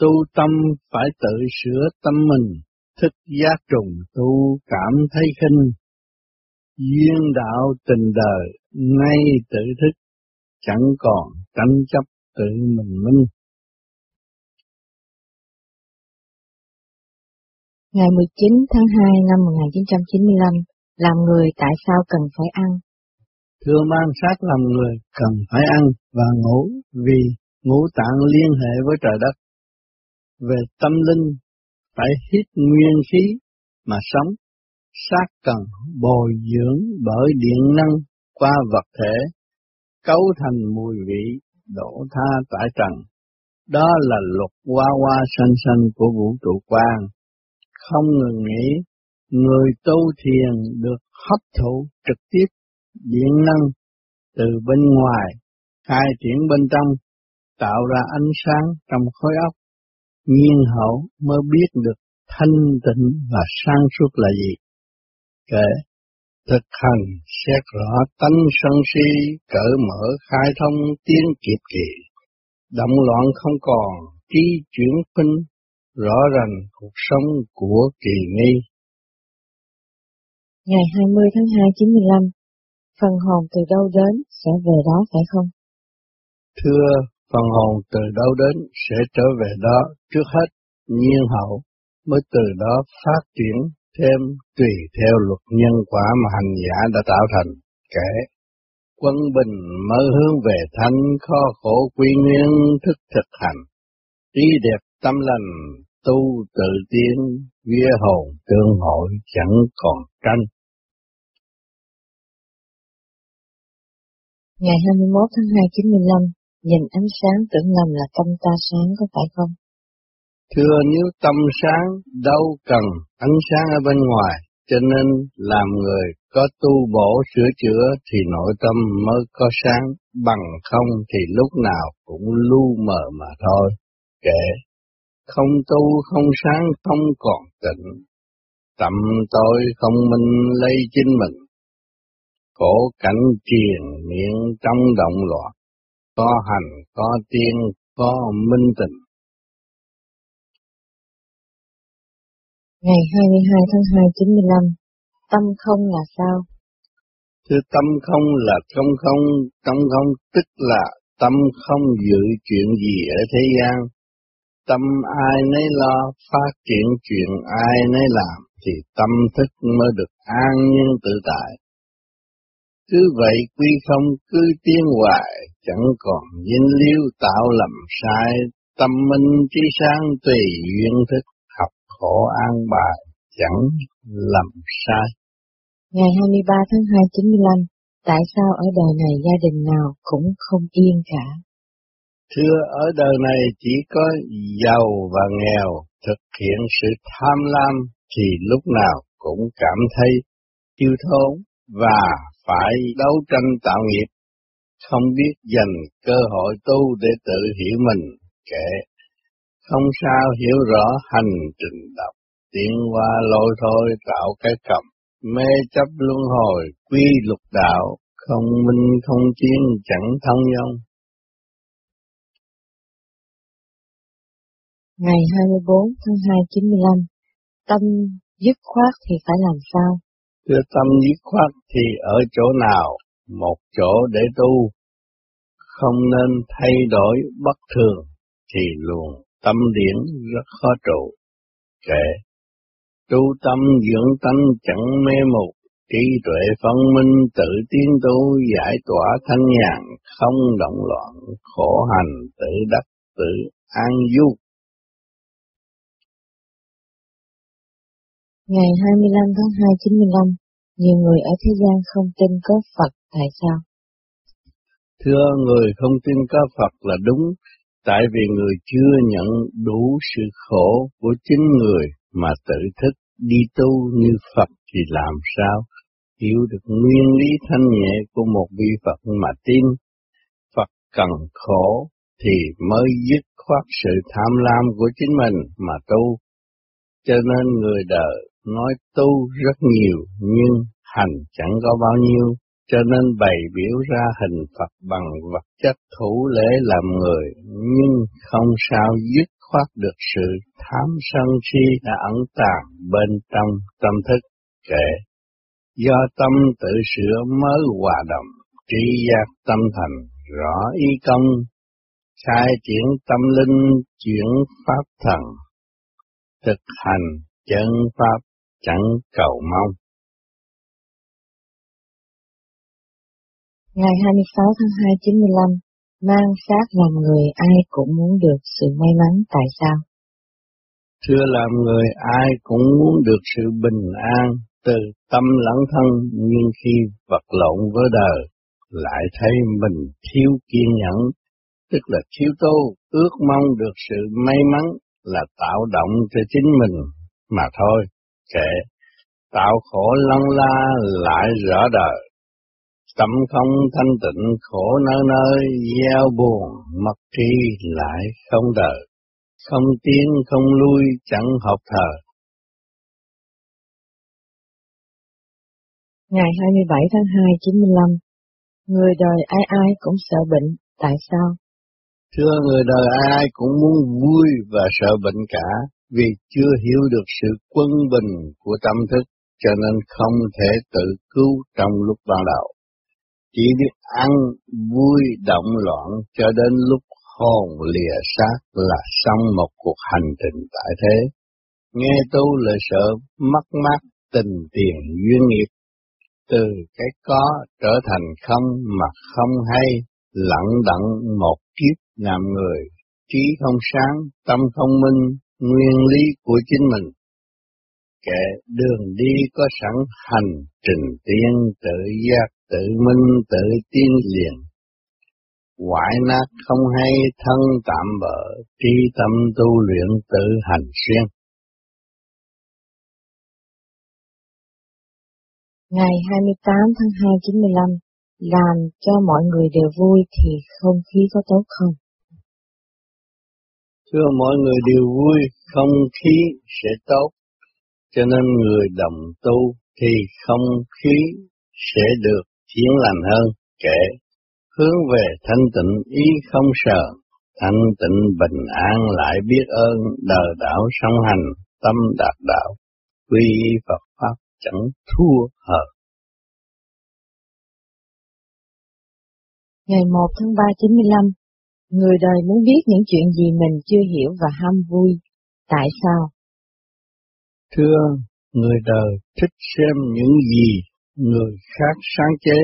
tu tâm phải tự sửa tâm mình, thức giác trùng tu cảm thấy khinh. Duyên đạo tình đời ngay tự thức, chẳng còn tranh chấp tự mình minh. Ngày 19 tháng 2 năm 1995, làm người tại sao cần phải ăn? Thưa mang sát làm người cần phải ăn và ngủ vì ngũ tạng liên hệ với trời đất. Về tâm linh phải hít nguyên khí mà sống. sát cần bồi dưỡng bởi điện năng qua vật thể, cấu thành mùi vị, đổ tha tại trần. Đó là luật hoa hoa xanh xanh của vũ trụ quang. Không ngừng nghỉ người tu thiền được hấp thụ trực tiếp điện năng từ bên ngoài, khai triển bên trong, tạo ra ánh sáng trong khối óc. Nhiên hậu mới biết được thanh tịnh và sáng suốt là gì. Kể, thực hành xét rõ tánh sân si, cởi mở khai thông tiến kịp kỳ. Động loạn không còn, trí chuyển khuynh, rõ ràng cuộc sống của kỳ nghi. Ngày 20 tháng 2 95, phần hồn từ đâu đến sẽ về đó phải không? Thưa, phần hồn từ đâu đến sẽ trở về đó trước hết, nhiên hậu mới từ đó phát triển thêm tùy theo luật nhân quả mà hành giả đã tạo thành. Kể, quân bình mới hướng về thanh kho khổ quy nguyên thức thực hành, trí đẹp tâm lành tu tự tiến, vía hồn tương hội chẳng còn tranh. Ngày 21 tháng 2 95, nhìn ánh sáng tưởng lầm là tâm ta sáng có phải không? Thưa nếu tâm sáng đâu cần ánh sáng ở bên ngoài, cho nên làm người có tu bổ sửa chữa thì nội tâm mới có sáng, bằng không thì lúc nào cũng lu mờ mà thôi. kể không tu không sáng không còn tịnh, tâm tôi không minh lấy chính mình, cổ cảnh triền miệng trong động loạn, có hành, có tiên, có minh tình. Ngày 22 tháng 2 95, tâm không là sao? Thưa tâm không là không không, tâm không tức là tâm không dự chuyện gì ở thế gian. Tâm ai nấy lo, phát triển chuyện ai nấy làm, thì tâm thức mới được an nhiên tự tại. Cứ vậy quy không cứ tiến hoài, chẳng còn dính liêu tạo lầm sai, tâm minh trí sáng tùy duyên thức, học khổ an bài, chẳng lầm sai. Ngày 23 tháng 2 95, tại sao ở đời này gia đình nào cũng không yên cả? Thưa ở đời này chỉ có giàu và nghèo thực hiện sự tham lam thì lúc nào cũng cảm thấy thiếu thốn và phải đấu tranh tạo nghiệp, không biết dành cơ hội tu để tự hiểu mình, kệ. Không sao hiểu rõ hành trình đọc, tiến qua lôi thôi tạo cái cầm, mê chấp luân hồi, quy lục đạo, không minh không chiến chẳng thông nhau. Ngày 24 tháng 2 95, tâm dứt khoát thì phải làm sao? Đưa tâm dứt khoát thì ở chỗ nào, một chỗ để tu, không nên thay đổi bất thường, thì luồng tâm điển rất khó trụ. kể tu tâm dưỡng tánh chẳng mê mục, trí tuệ phân minh tự tiến tu giải tỏa thanh nhàn, không động loạn, khổ hành tự đắc tự an du. Ngày 25 tháng 2 95, nhiều người ở thế gian không tin có Phật, tại sao? Thưa người không tin có Phật là đúng, tại vì người chưa nhận đủ sự khổ của chính người mà tự thức đi tu như Phật thì làm sao hiểu được nguyên lý thanh nhẹ của một vị Phật mà tin. Phật cần khổ thì mới dứt khoát sự tham lam của chính mình mà tu. Cho nên người đời nói tu rất nhiều nhưng hành chẳng có bao nhiêu, cho nên bày biểu ra hình Phật bằng vật chất thủ lễ làm người, nhưng không sao dứt khoát được sự tham sân si đã ẩn tàng bên trong tâm thức kệ. Do tâm tự sửa mới hòa đồng, trí giác tâm thành, rõ ý công, khai triển tâm linh chuyển pháp thần, thực hành chân pháp chẳng cầu mong. Ngày 26 tháng 2 95, mang xác làm người ai cũng muốn được sự may mắn tại sao? Thưa làm người ai cũng muốn được sự bình an từ tâm lẫn thân nhưng khi vật lộn với đời lại thấy mình thiếu kiên nhẫn, tức là thiếu tu, ước mong được sự may mắn là tạo động cho chính mình mà thôi, kệ, tạo khổ lăn la lại rõ đời. Tâm không thanh tịnh khổ nơi nơi gieo buồn mất tri lại không đời, không tiến không lui chẳng học thờ. Ngày 27 tháng 2 95 Người đời ai ai cũng sợ bệnh, tại sao? Thưa người đời ai ai cũng muốn vui và sợ bệnh cả, vì chưa hiểu được sự quân bình của tâm thức, cho nên không thể tự cứu trong lúc ban đầu. Chỉ biết ăn, vui, động loạn cho đến lúc hồn lìa xác là xong một cuộc hành trình tại thế. Nghe tu là sợ mất mát tình tiền duyên nghiệp từ cái có trở thành không mà không hay, lặng đặng một kiếp làm người, trí không sáng, tâm không minh, nguyên lý của chính mình. Kẻ đường đi có sẵn hành trình tiên tự giác tự minh tự tiên liền. Ngoại nát không hay thân tạm bỡ, trí tâm tu luyện tự hành xuyên. Ngày 28 tháng 2 95, làm cho mọi người đều vui thì không khí có tốt không? Thưa mọi người đều vui, không khí sẽ tốt, cho nên người đồng tu thì không khí sẽ được chiến lành hơn, kể hướng về thanh tịnh ý không sợ, thanh tịnh bình an lại biết ơn đời đạo song hành, tâm đạt đạo, quy Phật Pháp chẳng thua hờ. Ngày 1 tháng 3 95, người đời muốn biết những chuyện gì mình chưa hiểu và ham vui. Tại sao? Thưa, người đời thích xem những gì người khác sáng chế.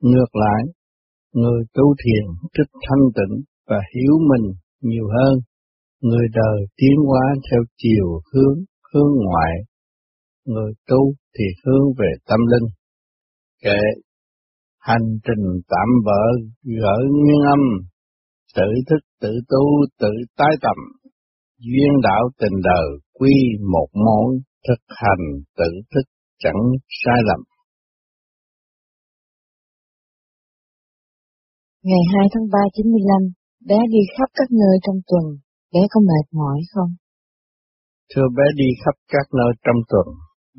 Ngược lại, người tu thiền thích thanh tịnh và hiểu mình nhiều hơn. Người đời tiến hóa theo chiều hướng hướng ngoại người tu thì hướng về tâm linh. Kệ hành trình tạm bỡ gỡ nguyên âm, tự thức tự tu tự tái tầm, duyên đạo tình đời quy một mối, thực hành tự thức chẳng sai lầm. Ngày 2 tháng 3 95, bé đi khắp các nơi trong tuần, bé có mệt mỏi không? Thưa bé đi khắp các nơi trong tuần,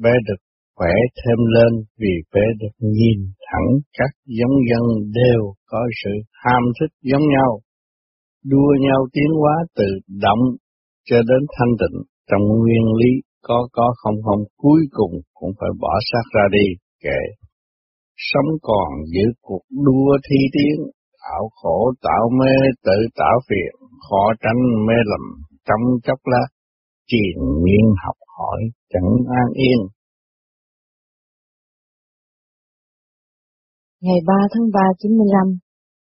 bé được khỏe thêm lên vì bé được nhìn thẳng các giống dân đều có sự ham thích giống nhau, đua nhau tiến hóa từ động cho đến thanh tịnh. Trong nguyên lý có có không không cuối cùng cũng phải bỏ xác ra đi kệ. Sống còn giữ cuộc đua thi tiến tạo khổ tạo mê tự tạo phiền khó tránh mê lầm. Trong chốc lát triền miên học hỏi chẳng an yên. Ngày 3 tháng 3 95,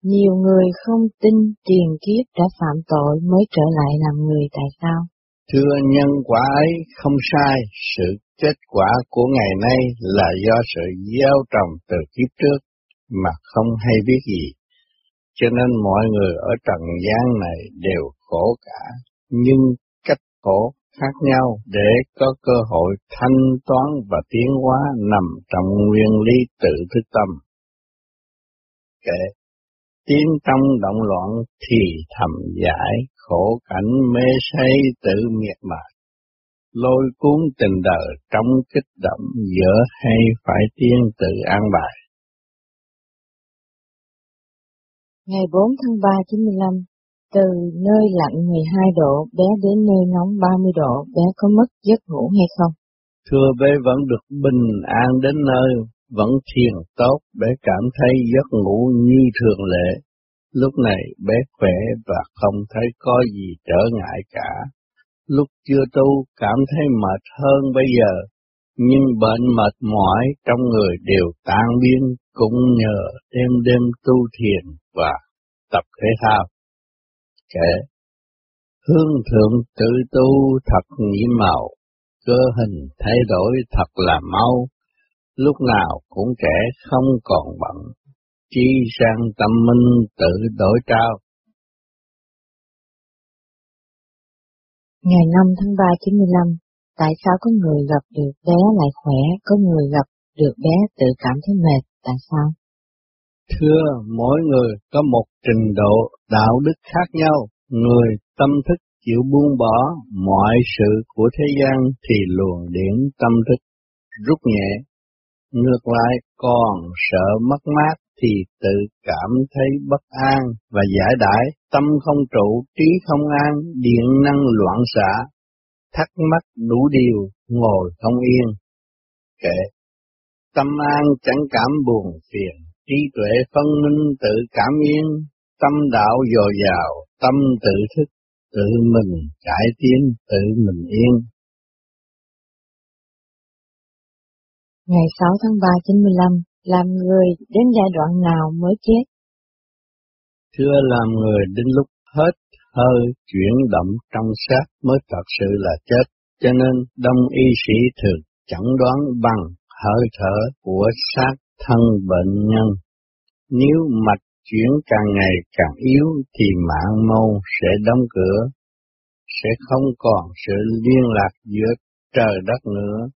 nhiều người không tin tiền kiếp đã phạm tội mới trở lại làm người tại sao? Thưa nhân quả ấy không sai, sự kết quả của ngày nay là do sự gieo trồng từ kiếp trước mà không hay biết gì. Cho nên mọi người ở trần gian này đều khổ cả, nhưng cách khổ khác nhau để có cơ hội thanh toán và tiến hóa nằm trong nguyên lý tự thức tâm. Kệ tiến trong động loạn thì thầm giải khổ cảnh mê say tự miệt mài lôi cuốn tình đời trong kích động giữa hay phải tiên tự an bài. Ngày 4 tháng 3 95, từ nơi lạnh 12 độ bé đến nơi nóng 30 độ, bé có mất giấc ngủ hay không? Thưa bé vẫn được bình an đến nơi, vẫn thiền tốt, bé cảm thấy giấc ngủ như thường lệ. Lúc này bé khỏe và không thấy có gì trở ngại cả. lúc chưa tu cảm thấy mệt hơn bây giờ, nhưng bệnh mệt mỏi trong người đều tan biến cũng nhờ đêm đêm tu thiền và tập thể thao. Kể, hương thượng tự tu thật nhĩ màu, cơ hình thay đổi thật là mau, lúc nào cũng trẻ không còn bận, chi sang tâm minh tự đổi trao. Ngày 5 tháng 3 95, tại sao có người gặp được bé lại khỏe, có người gặp được bé tự cảm thấy mệt, tại sao? Thưa, mỗi người có một trình độ đạo đức khác nhau, người tâm thức chịu buông bỏ mọi sự của thế gian thì luồng điển tâm thức rút nhẹ, ngược lại còn sợ mất mát thì tự cảm thấy bất an và giải đãi, tâm không trụ, trí không an, điện năng loạn xạ, thắc mắc đủ điều, ngồi không yên. Kệ, tâm an chẳng cảm buồn phiền, trí tuệ phân minh tự cảm yên, tâm đạo dồi dào, tâm tự thức, tự mình cải tiến, tự mình yên. Ngày 6 tháng 3 95, làm người đến giai đoạn nào mới chết? Thưa làm người đến lúc hết hơi chuyển động trong xác mới thật sự là chết, cho nên đông y sĩ thường chẩn đoán bằng hơi thở của xác thân bệnh nhân. Nếu mạch chuyển càng ngày càng yếu thì mạng mâu sẽ đóng cửa, sẽ không còn sự liên lạc giữa trời đất nữa.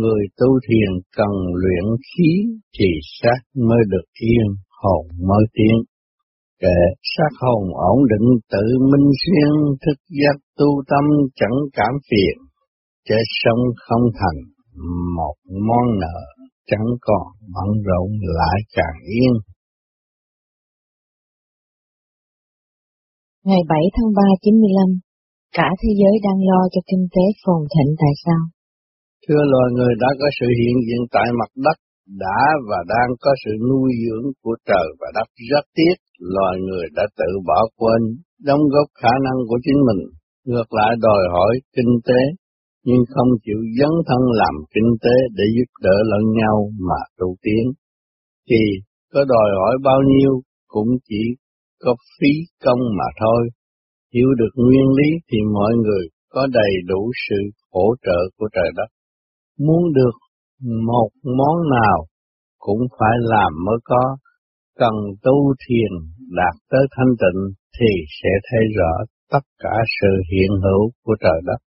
Người tu thiền cần luyện khí thì xác mới được yên, hồn mới tiến. Kệ xác hồn ổn định tự minh xuyên thức giác tu tâm chẳng cảm phiền, chết sống không thành một món nợ chẳng còn bận rộn lại càng yên. Ngày 7 tháng 3 95, cả thế giới đang lo cho kinh tế phồn thịnh tại sao? Thưa loài người đã có sự hiện diện tại mặt đất, đã và đang có sự nuôi dưỡng của trời và đất rất tiếc, loài người đã tự bỏ quên, đóng góp khả năng của chính mình, ngược lại đòi hỏi kinh tế, nhưng không chịu dấn thân làm kinh tế để giúp đỡ lẫn nhau mà tu tiến. Thì có đòi hỏi bao nhiêu cũng chỉ có phí công mà thôi. Hiểu được nguyên lý thì mọi người có đầy đủ sự hỗ trợ của trời đất. Muốn được một món nào cũng phải làm mới có, cần tu thiền đạt tới thanh tịnh thì sẽ thấy rõ tất cả sự hiện hữu của trời đất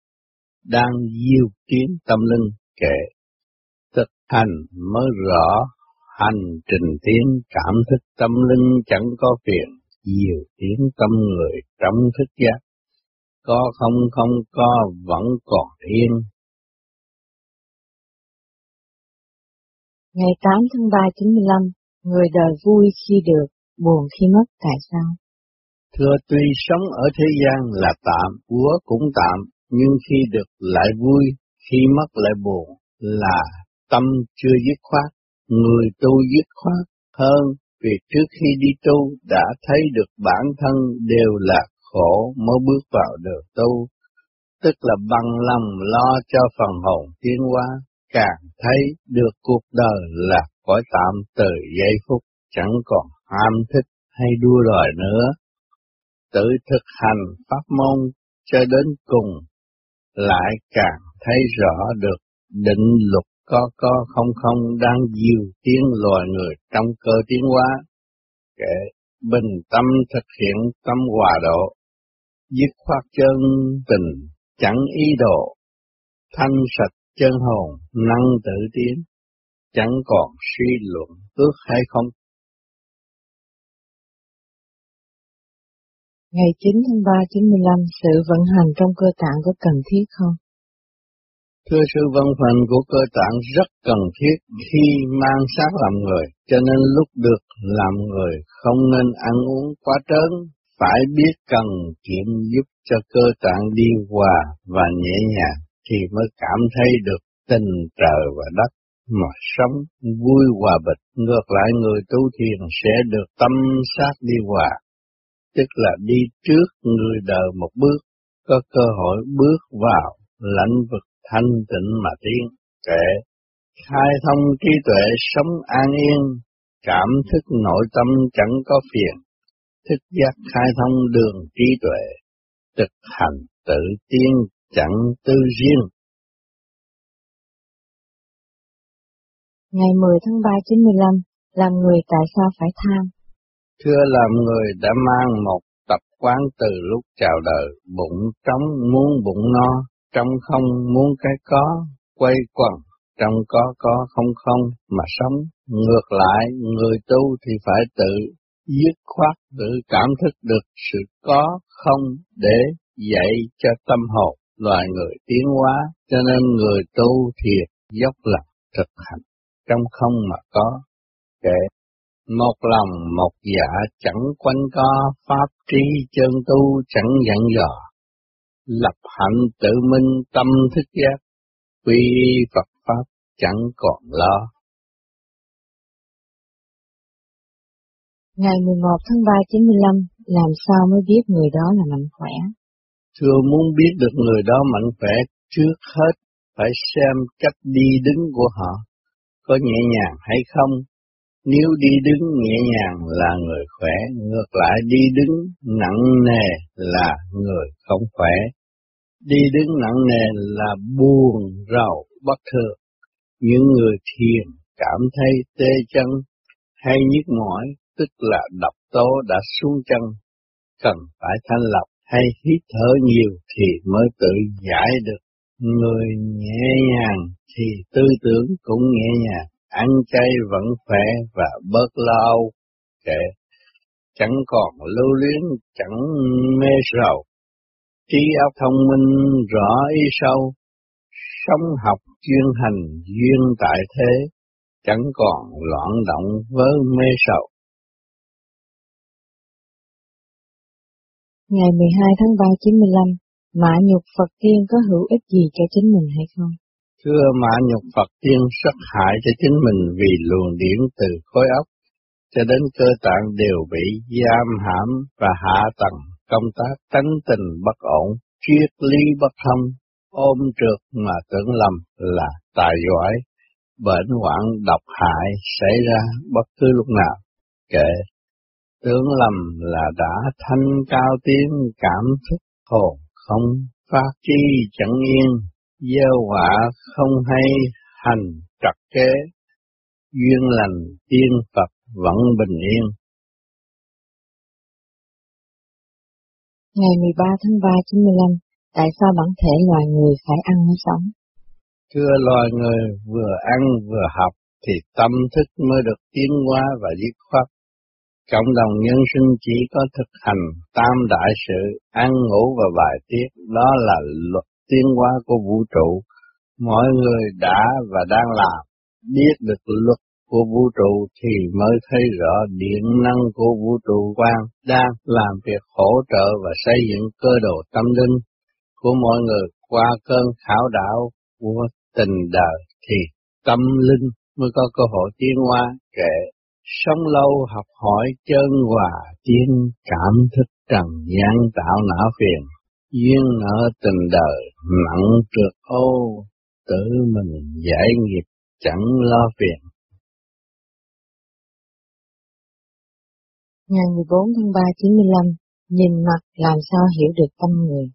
đang diêu tiến tâm linh kệ. Thực hành mới rõ hành trình tiến cảm thức tâm linh chẳng có phiền diều tiến tâm người trong thức giác. Có không không có vẫn còn yên Ngày 8 tháng 3 95, người đời vui khi được, buồn khi mất tại sao? Thưa tuy sống ở thế gian là tạm, của cũng tạm, nhưng khi được lại vui, khi mất lại buồn, là tâm chưa dứt khoát, người tu dứt khoát hơn vì trước khi đi tu đã thấy được bản thân đều là khổ mới bước vào đường tu, tức là bằng lòng lo cho phần hồn tiến hóa, càng thấy được cuộc đời là cõi tạm từ giây phút chẳng còn ham thích hay đua đòi nữa. Tự thực hành pháp môn cho đến cùng lại càng thấy rõ được định luật có có không không đang diều tiến loài người trong cơ tiến hóa. Kể bình tâm thực hiện tâm hòa độ, dứt khoát chân tình chẳng ý đồ, thanh sạch chân hồn năng tự tiến, chẳng còn suy luận ước hay không. Ngày 9 tháng 3 95, sự vận hành trong cơ tạng có cần thiết không? Thưa sự vận hành của cơ tạng rất cần thiết khi mang xác làm người, cho nên lúc được làm người không nên ăn uống quá trớn, phải biết cần kiệm giúp cho cơ tạng đi hòa và nhẹ nhàng thì mới cảm thấy được tình trời và đất mà sống vui hòa bình. Ngược lại người tu thiền sẽ được tâm sát đi hòa, tức là đi trước người đời một bước, có cơ hội bước vào lãnh vực thanh tịnh mà tiến, kệ khai thông trí tuệ sống an yên, cảm thức nội tâm chẳng có phiền, thức giác khai thông đường trí tuệ, thực hành tự tiên chẳng tư riêng. Ngày 10 tháng 3 95, làm người tại sao phải tham? Thưa làm người đã mang một tập quán từ lúc chào đời, bụng trống muốn bụng no, trong không muốn cái có, quay quần, trong có có không không mà sống. Ngược lại, người tu thì phải tự dứt khoát tự cảm thức được sự có không để dạy cho tâm hồn loài người tiến hóa, cho nên người tu thiệt dốc lòng thực hành trong không mà có. Kệ một lòng một dạ chẳng quanh co, pháp trí chân tu chẳng dặn dò. Lập hạnh tự minh tâm thức giác, quy Phật Pháp chẳng còn lo. Ngày 11 tháng 3 95, làm sao mới biết người đó là mạnh khỏe? Thưa muốn biết được người đó mạnh khỏe, trước hết phải xem cách đi đứng của họ, có nhẹ nhàng hay không. Nếu đi đứng nhẹ nhàng là người khỏe, ngược lại đi đứng nặng nề là người không khỏe. Đi đứng nặng nề là buồn rầu bất thường. Những người thiền cảm thấy tê chân hay nhức mỏi tức là độc tố đã xuống chân, cần phải thanh lọc hay hít thở nhiều thì mới tự giải được. Người nhẹ nhàng thì tư tưởng cũng nhẹ nhàng, ăn chay vẫn khỏe và bớt lao kệ, chẳng còn lưu luyến, chẳng mê sầu. Trí óc thông minh rõ ý sâu, sống học chuyên hành duyên tại thế, chẳng còn loạn động với mê sầu. Ngày 12 tháng 3 95, mạ nhục Phật tiên có hữu ích gì cho chính mình hay không? Thưa mạ nhục Phật tiên sát hại cho chính mình vì luồng điển từ khối óc cho đến cơ tạng đều bị giam hãm và hạ tầng công tác tánh tình bất ổn, triết lý bất thông, ôm trượt mà tưởng lầm là tài giỏi, bệnh hoạn độc hại xảy ra bất cứ lúc nào. kể tưởng lầm là đã thanh cao tiếng cảm thức hồn không phát chi chẳng yên, gieo họa không hay hành trật kế, duyên lành tiên Phật vẫn bình yên. Ngày 13 tháng 3 95, tại sao bản thể loài người phải ăn mới sống? Thưa loài người vừa ăn vừa học thì tâm thức mới được tiến hóa và dứt khoát Cộng đồng nhân sinh chỉ có thực hành tam đại sự, ăn ngủ và bài tiết, đó là luật tiến hóa của vũ trụ. Mọi người đã và đang làm, biết được luật của vũ trụ thì mới thấy rõ điện năng của vũ trụ quan đang làm việc hỗ trợ và xây dựng cơ đồ tâm linh của mọi người qua cơn khảo đạo của tình đời thì tâm linh mới có cơ hội tiến hóa kệ sống lâu học hỏi chân hòa tiên cảm thức trần gian tạo não phiền duyên nợ tình đời nặng trượt ô tự mình giải nghiệp chẳng lo phiền. Ngày 14 tháng 3 95 Nhìn mặt làm sao hiểu được tâm người?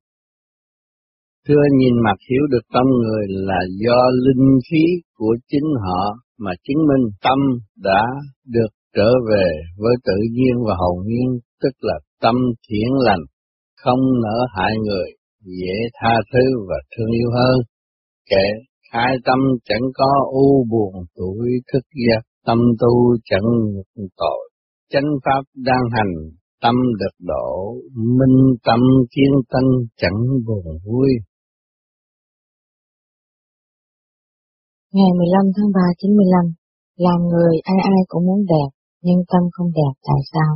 Thưa nhìn mặt hiểu được tâm người là do linh khí của chính họ mà chứng minh tâm đã được trở về với tự nhiên và hồn nhiên, tức là tâm thiện lành, không nỡ hại người, dễ tha thứ và thương yêu hơn. kể khai tâm chẳng có u buồn tuổi thức giác, tâm tu chẳng tội, chánh pháp đang hành, tâm được độ, minh tâm kiên tân chẳng buồn vui. Ngày 15 tháng 3 95, làm người ai ai cũng muốn đẹp, nhưng tâm không đẹp tại sao?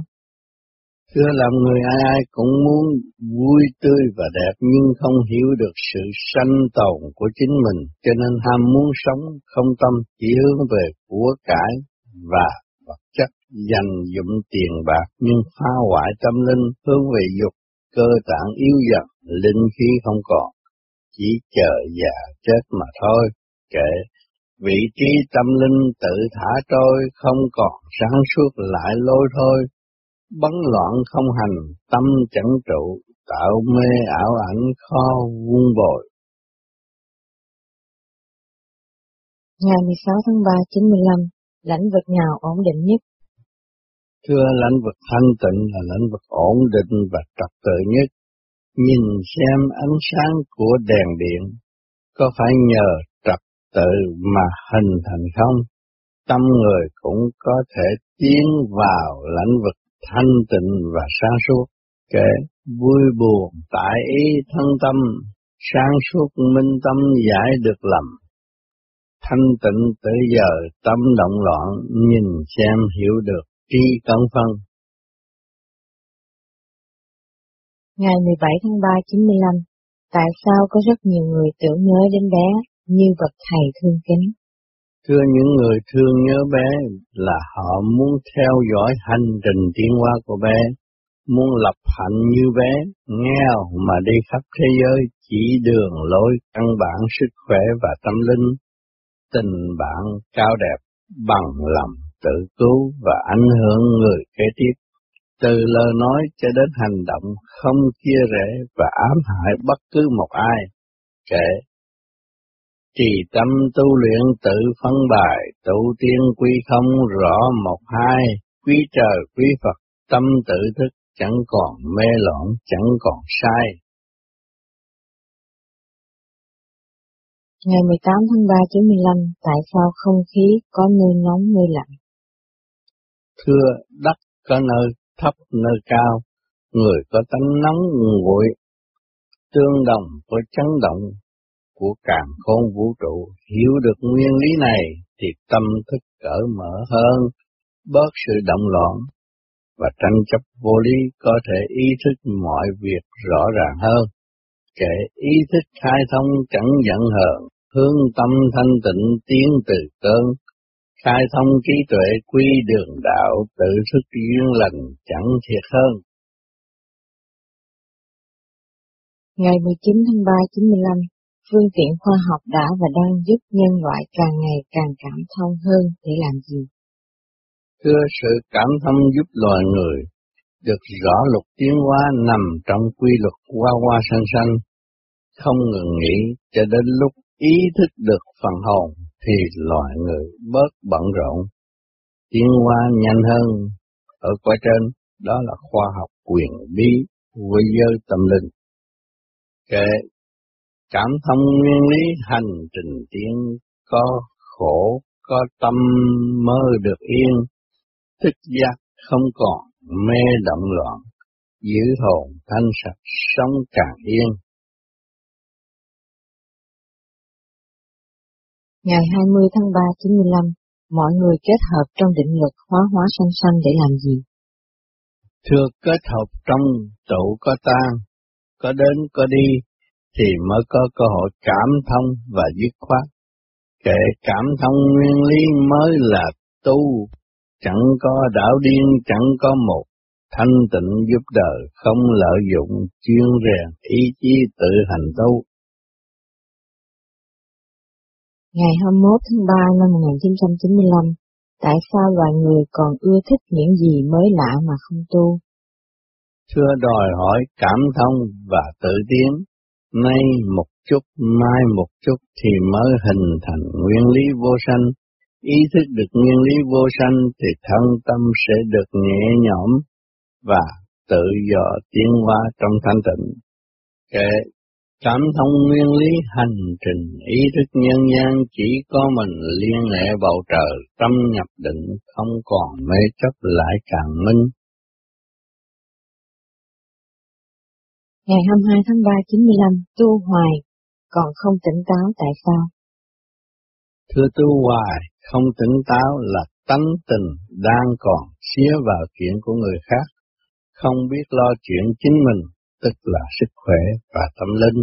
Thưa làm người ai ai cũng muốn vui tươi và đẹp nhưng không hiểu được sự sanh tồn của chính mình, cho nên ham muốn sống không tâm chỉ hướng về của cải và vật chất dành dụng tiền bạc nhưng phá hoại tâm linh hướng về dục cơ tạng yếu dần linh khí không còn, chỉ chờ già chết mà thôi, kệ vị trí tâm linh tự thả trôi không còn sáng suốt lại lôi thôi, bấn loạn không hành, tâm chẳng trụ, tạo mê ảo ảnh khó vuông bồi. Ngày 16 tháng 3 95, lãnh vực nào ổn định nhất? Thưa lãnh vực thanh tịnh là lãnh vực ổn định và trật tự nhất. Nhìn xem ánh sáng của đèn điện, có phải nhờ tự mà hình thành không? Tâm người cũng có thể tiến vào lãnh vực thanh tịnh và sáng suốt, kể vui buồn tại ý thân tâm, sáng suốt minh tâm giải được lầm. Thanh tịnh tới giờ tâm động loạn, nhìn xem hiểu được tri cẩn phân. Ngày 17 tháng 3 95, tại sao có rất nhiều người tưởng nhớ đến bé như bậc thầy thương kính? Thưa những người thương nhớ bé là họ muốn theo dõi hành trình tiến hóa của bé, muốn lập hạnh như bé, nghèo mà đi khắp thế giới chỉ đường lối căn bản sức khỏe và tâm linh, tình bạn cao đẹp bằng lòng tự cứu và ảnh hưởng người kế tiếp. Từ lời nói cho đến hành động không chia rẽ và ám hại bất cứ một ai, kể trì tâm tu luyện tự phân bài, tu tiên quy không rõ một hai, quý trời quý Phật, tâm tự thức chẳng còn mê loạn, chẳng còn sai. Ngày 18 tháng 3 95, tại sao không khí có nơi nóng nơi lạnh? Thưa, đất có nơi thấp nơi cao, người có tánh nóng nguội, tương đồng với chấn động của càng khôn vũ trụ, hiểu được nguyên lý này thì tâm thức cởi mở hơn, bớt sự động loạn và tranh chấp vô lý có thể ý thức mọi việc rõ ràng hơn. Kể ý thức khai thông chẳng giận hờn, hướng tâm thanh tịnh tiến từ cơn, khai thông trí tuệ quy đường đạo tự thức duyên lành chẳng thiệt hơn. Ngày 19 tháng 3 95, phương tiện khoa học đã và đang giúp nhân loại càng ngày càng cảm thông hơn để làm gì? Thưa sự cảm thông giúp loài người được rõ luật tiến hóa nằm trong quy luật qua qua sanh sanh, không ngừng nghỉ cho đến lúc ý thức được phần hồn thì loài người bớt bận rộn, tiến hóa nhanh hơn ở qua trên, đó là khoa học quyền bí với giới tâm linh. Kể cảm thông nguyên lý hành trình tiến có khổ, có tâm mơ được yên, thức giác không còn mê động loạn, giữ hồn thanh sạch sống càng yên. Ngày 20 tháng 3 95, mọi người kết hợp trong định lực hóa hóa sanh sanh để làm gì? Thưa kết hợp trong tụ có tan, có đến có đi, thì mới có cơ hội cảm thông và dứt khoát. Kể cảm thông nguyên lý mới là tu, chẳng có đạo điên, chẳng có một thanh tịnh giúp đời, không lợi dụng chuyên rèn ý chí tự hành tu. Ngày 21 tháng 3 năm 1995, tại sao loài người còn ưa thích những gì mới lạ mà không tu? Thưa đòi hỏi cảm thông và tự tiến, nay một chút, mai một chút thì mới hình thành nguyên lý vô sanh. Ý thức được nguyên lý vô sanh thì thân tâm sẽ được nhẹ nhõm và tự do tiến hóa trong thanh tịnh. Kể cảm thông nguyên lý hành trình ý thức nhân gian chỉ có mình liên hệ bầu trời tâm nhập định không còn mê chấp lại càng minh. Ngày 22 tháng 3 95 tu hoài còn không tỉnh táo tại sao? Thưa tu hoài không tỉnh táo là tánh tình đang còn xía vào chuyện của người khác, không biết lo chuyện chính mình, tức là sức khỏe và tâm linh.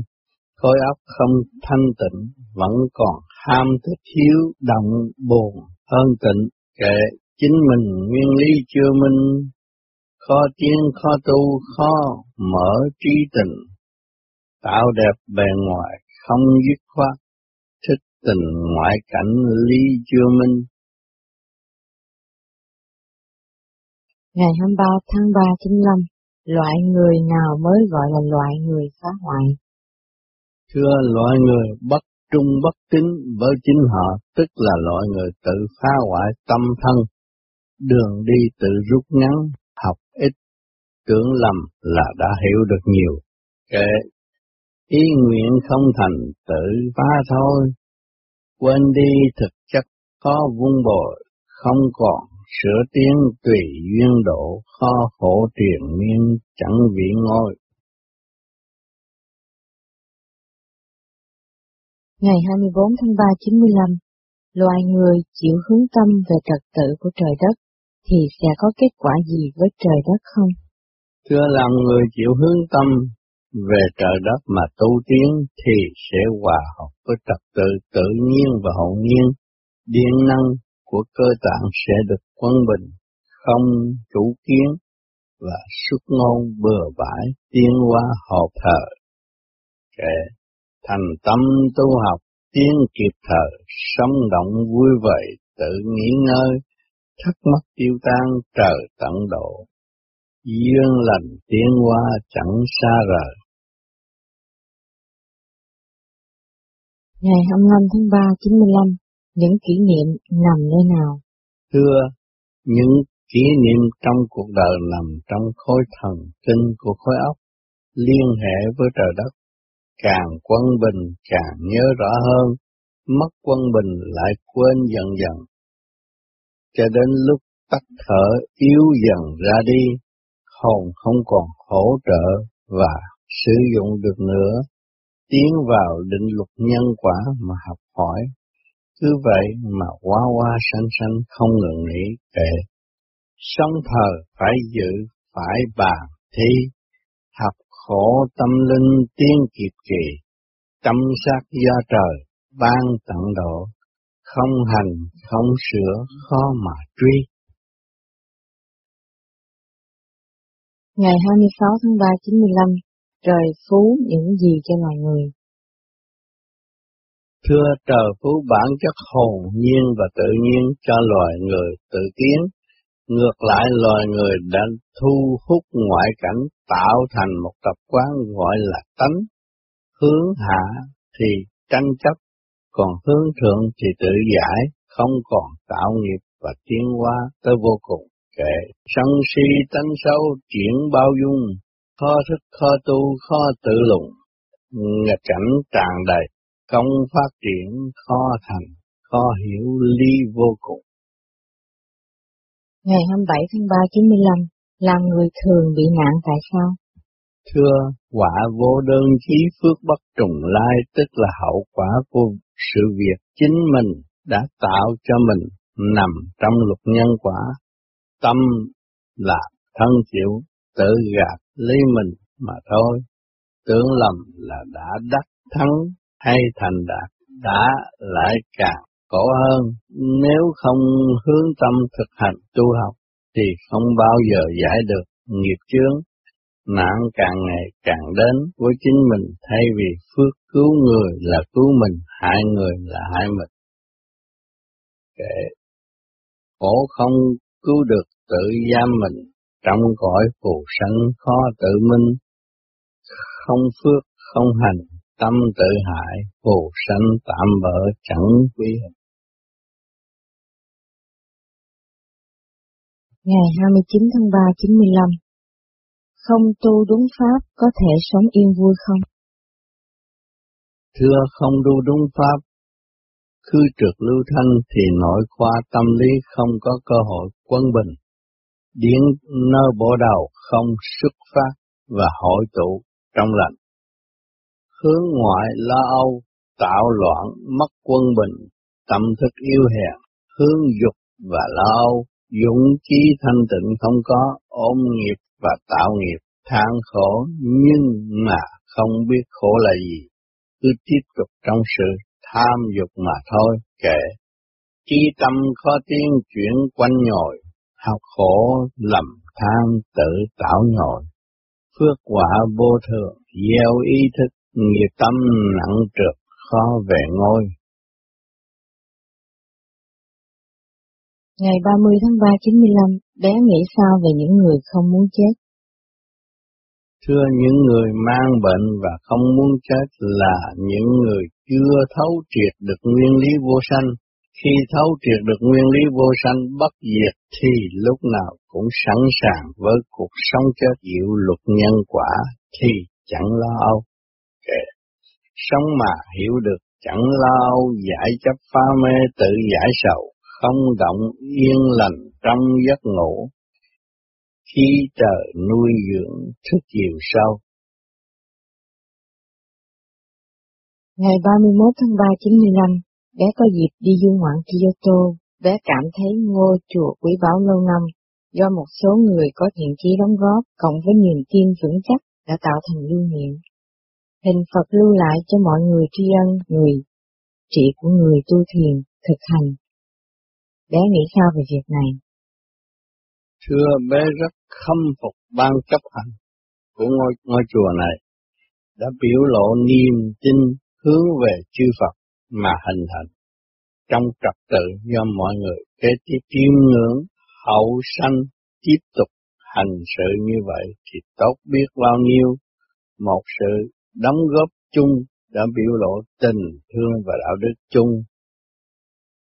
Khối óc không thanh tịnh vẫn còn ham thích thiếu động buồn hơn tịnh. Kệ chính mình nguyên lý chưa minh khó tiến khó tu khó mở trí tình tạo đẹp bề ngoài không dứt khoát, thích tình ngoại cảnh lý chưa minh. Ngày 23 tháng 3 95, loại người nào mới gọi là loại người phá hoại? Thưa loại người bất trung bất tín với chính họ, tức là loại người tự phá hoại tâm thân, đường đi tự rút ngắn, học ít, tưởng lầm là đã hiểu được nhiều. Kệ ý nguyện không thành tự phá thôi, quên đi thực chất khó vun bồi, không còn sửa tiếng tùy duyên độ, khó khổ triền miên chẳng vị ngôi. Ngày 24 tháng 3 95, loài người chịu hướng tâm về trật tự của trời đất thì sẽ có kết quả gì với trời đất không? Thưa làm người chịu hướng tâm về trời đất mà tu tiến thì sẽ hòa hợp với trật tự tự nhiên và hậu nhiên, điện năng của cơ tạng sẽ được quân bình, không chủ kiến và xuất ngôn bừa bãi tiến qua hợp thờ. Kệ thành tâm tu học tiến kịp thời, sống động vui vẻ, tự nghỉ ngơi, thắc mắc tiêu tan trời tận độ, duyên lành tiến hóa chẳng xa rời. Ngày 25 tháng 3 95, những kỷ niệm nằm nơi nào? Thưa, những kỷ niệm trong cuộc đời nằm trong khối thần kinh của khối óc, liên hệ với trời đất. Càng quân bình càng nhớ rõ hơn, mất quân bình lại quên dần dần. Cho đến lúc tắt thở yếu dần ra đi, hồn không còn hỗ trợ và sử dụng được nữa, tiến vào định luật nhân quả mà học hỏi. Cứ vậy mà qua qua sanh sanh không ngừng nghỉ kệ. Sống thờ phải giữ, phải bàn thi, học khổ tâm linh tiên kịp kỳ, tâm sát do trời, ban tận độ, không hành, không sửa, khó mà truy. Ngày 26 tháng 3 95, trời phú những gì cho loài người? Thưa trời phú bản chất hồn nhiên và tự nhiên cho loài người tự tiến, ngược lại loài người đã thu hút ngoại cảnh tạo thành một tập quán gọi là tánh, hướng hạ thì tranh chấp, còn hướng thượng thì tự giải, không còn tạo nghiệp và tiến hóa tới vô cùng. Kệ sân si tánh sâu chuyển bao dung, khó thức khó tu khó tự lùng, nghịch cảnh tràn đầy công phát triển khó thành, khó hiểu ly vô cùng. Ngày 27 tháng 3 95, làm người thường bị nạn tại sao? Thưa, quả vô đơn khí phước bất trùng lai tức là hậu quả của sự việc chính mình đã tạo cho mình nằm trong luật nhân quả. Tâm là thân chịu tự gạt lấy mình mà thôi. Tưởng lầm là đã đắc thắng hay thành đạt đã lại càng khổ hơn nếu không hướng tâm thực hành tu học thì không bao giờ giải được nghiệp chướng nạn càng ngày càng đến với chính mình thay vì phước cứu người là cứu mình hại người là hại mình. Kệ khổ không cứu được tự giam mình trong cõi phù sanh khó tự minh. Không phước không hành tâm tự hại, phù sanh tạm bỡ chẳng quy hình. Ngày 29 tháng 3 95 không tu đúng pháp có thể sống yên vui không? Thưa không tu đúng pháp, khư trượt lưu thanh thì nội khoa tâm lý không có cơ hội quân bình. Điển nơ bộ đầu không xuất phát và hội tụ trong lành hướng ngoại lo âu, tạo loạn, mất quân bình, tâm thức yêu hèn, hướng dục và lo âu, dũng chí thanh tịnh không có, ôm nghiệp và tạo nghiệp, than khổ nhưng mà không biết khổ là gì, cứ tiếp tục trong sự tham dục mà thôi, kệ. Trí tâm khó tiến chuyển quanh nhồi, học khổ lầm than tự tạo nhồi. Phước quả vô thường, gieo ý thức nghiệp tâm nặng trượt khó về ngôi. Ngày 30 tháng 3 95, bé nghĩ sao về những người không muốn chết? Thưa những người mang bệnh và không muốn chết là những người chưa thấu triệt được nguyên lý vô sanh. Khi thấu triệt được nguyên lý vô sanh bất diệt thì lúc nào cũng sẵn sàng với cuộc sống chết diệu luật nhân quả thì chẳng lo âu. Kể, Sống mà hiểu được chẳng lo âu giải chấp pha mê tự giải sầu, không động yên lành trong giấc ngủ, khi trời nuôi dưỡng thức chiều sau. Ngày 31 tháng 3 95, bé có dịp đi du ngoạn Kyoto, bé cảm thấy ngôi chùa quý báu lâu năm, do một số người có thiện chí đóng góp cộng với niềm tin vững chắc đã tạo thành lưu niệm. Hình Phật lưu lại cho mọi người tri ân người, trị của người tu thiền, thực hành. Bé nghĩ sao về việc này? Thưa bé rất khâm phục ban chấp hành của ngôi, ngôi chùa này đã biểu lộ niềm tin hướng về chư Phật mà hình thành. Trong trật tự do mọi người kế tiếp chiêm ngưỡng hậu sanh tiếp tục hành sự như vậy thì tốt biết bao nhiêu. Một sự đóng góp chung đã biểu lộ tình thương và đạo đức chung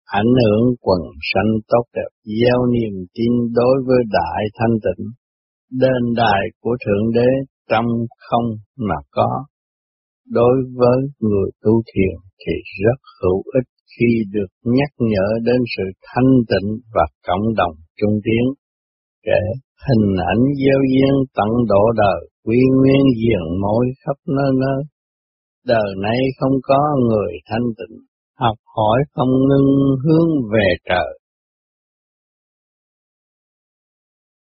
ảnh hưởng quần sanh tốt đẹp, gieo niềm tin đối với đại thanh tịnh, đền đài của thượng đế trong không mà có. Đối với người tu thiền thì rất hữu ích khi được nhắc nhở đến sự thanh tịnh và cộng đồng trung tiến. Kể hình ảnh gieo duyên tận độ đời, quy nguyên diện mối khắp nơi nơi. Đời nay không có người thanh tịnh học hỏi không ngưng hướng về trời.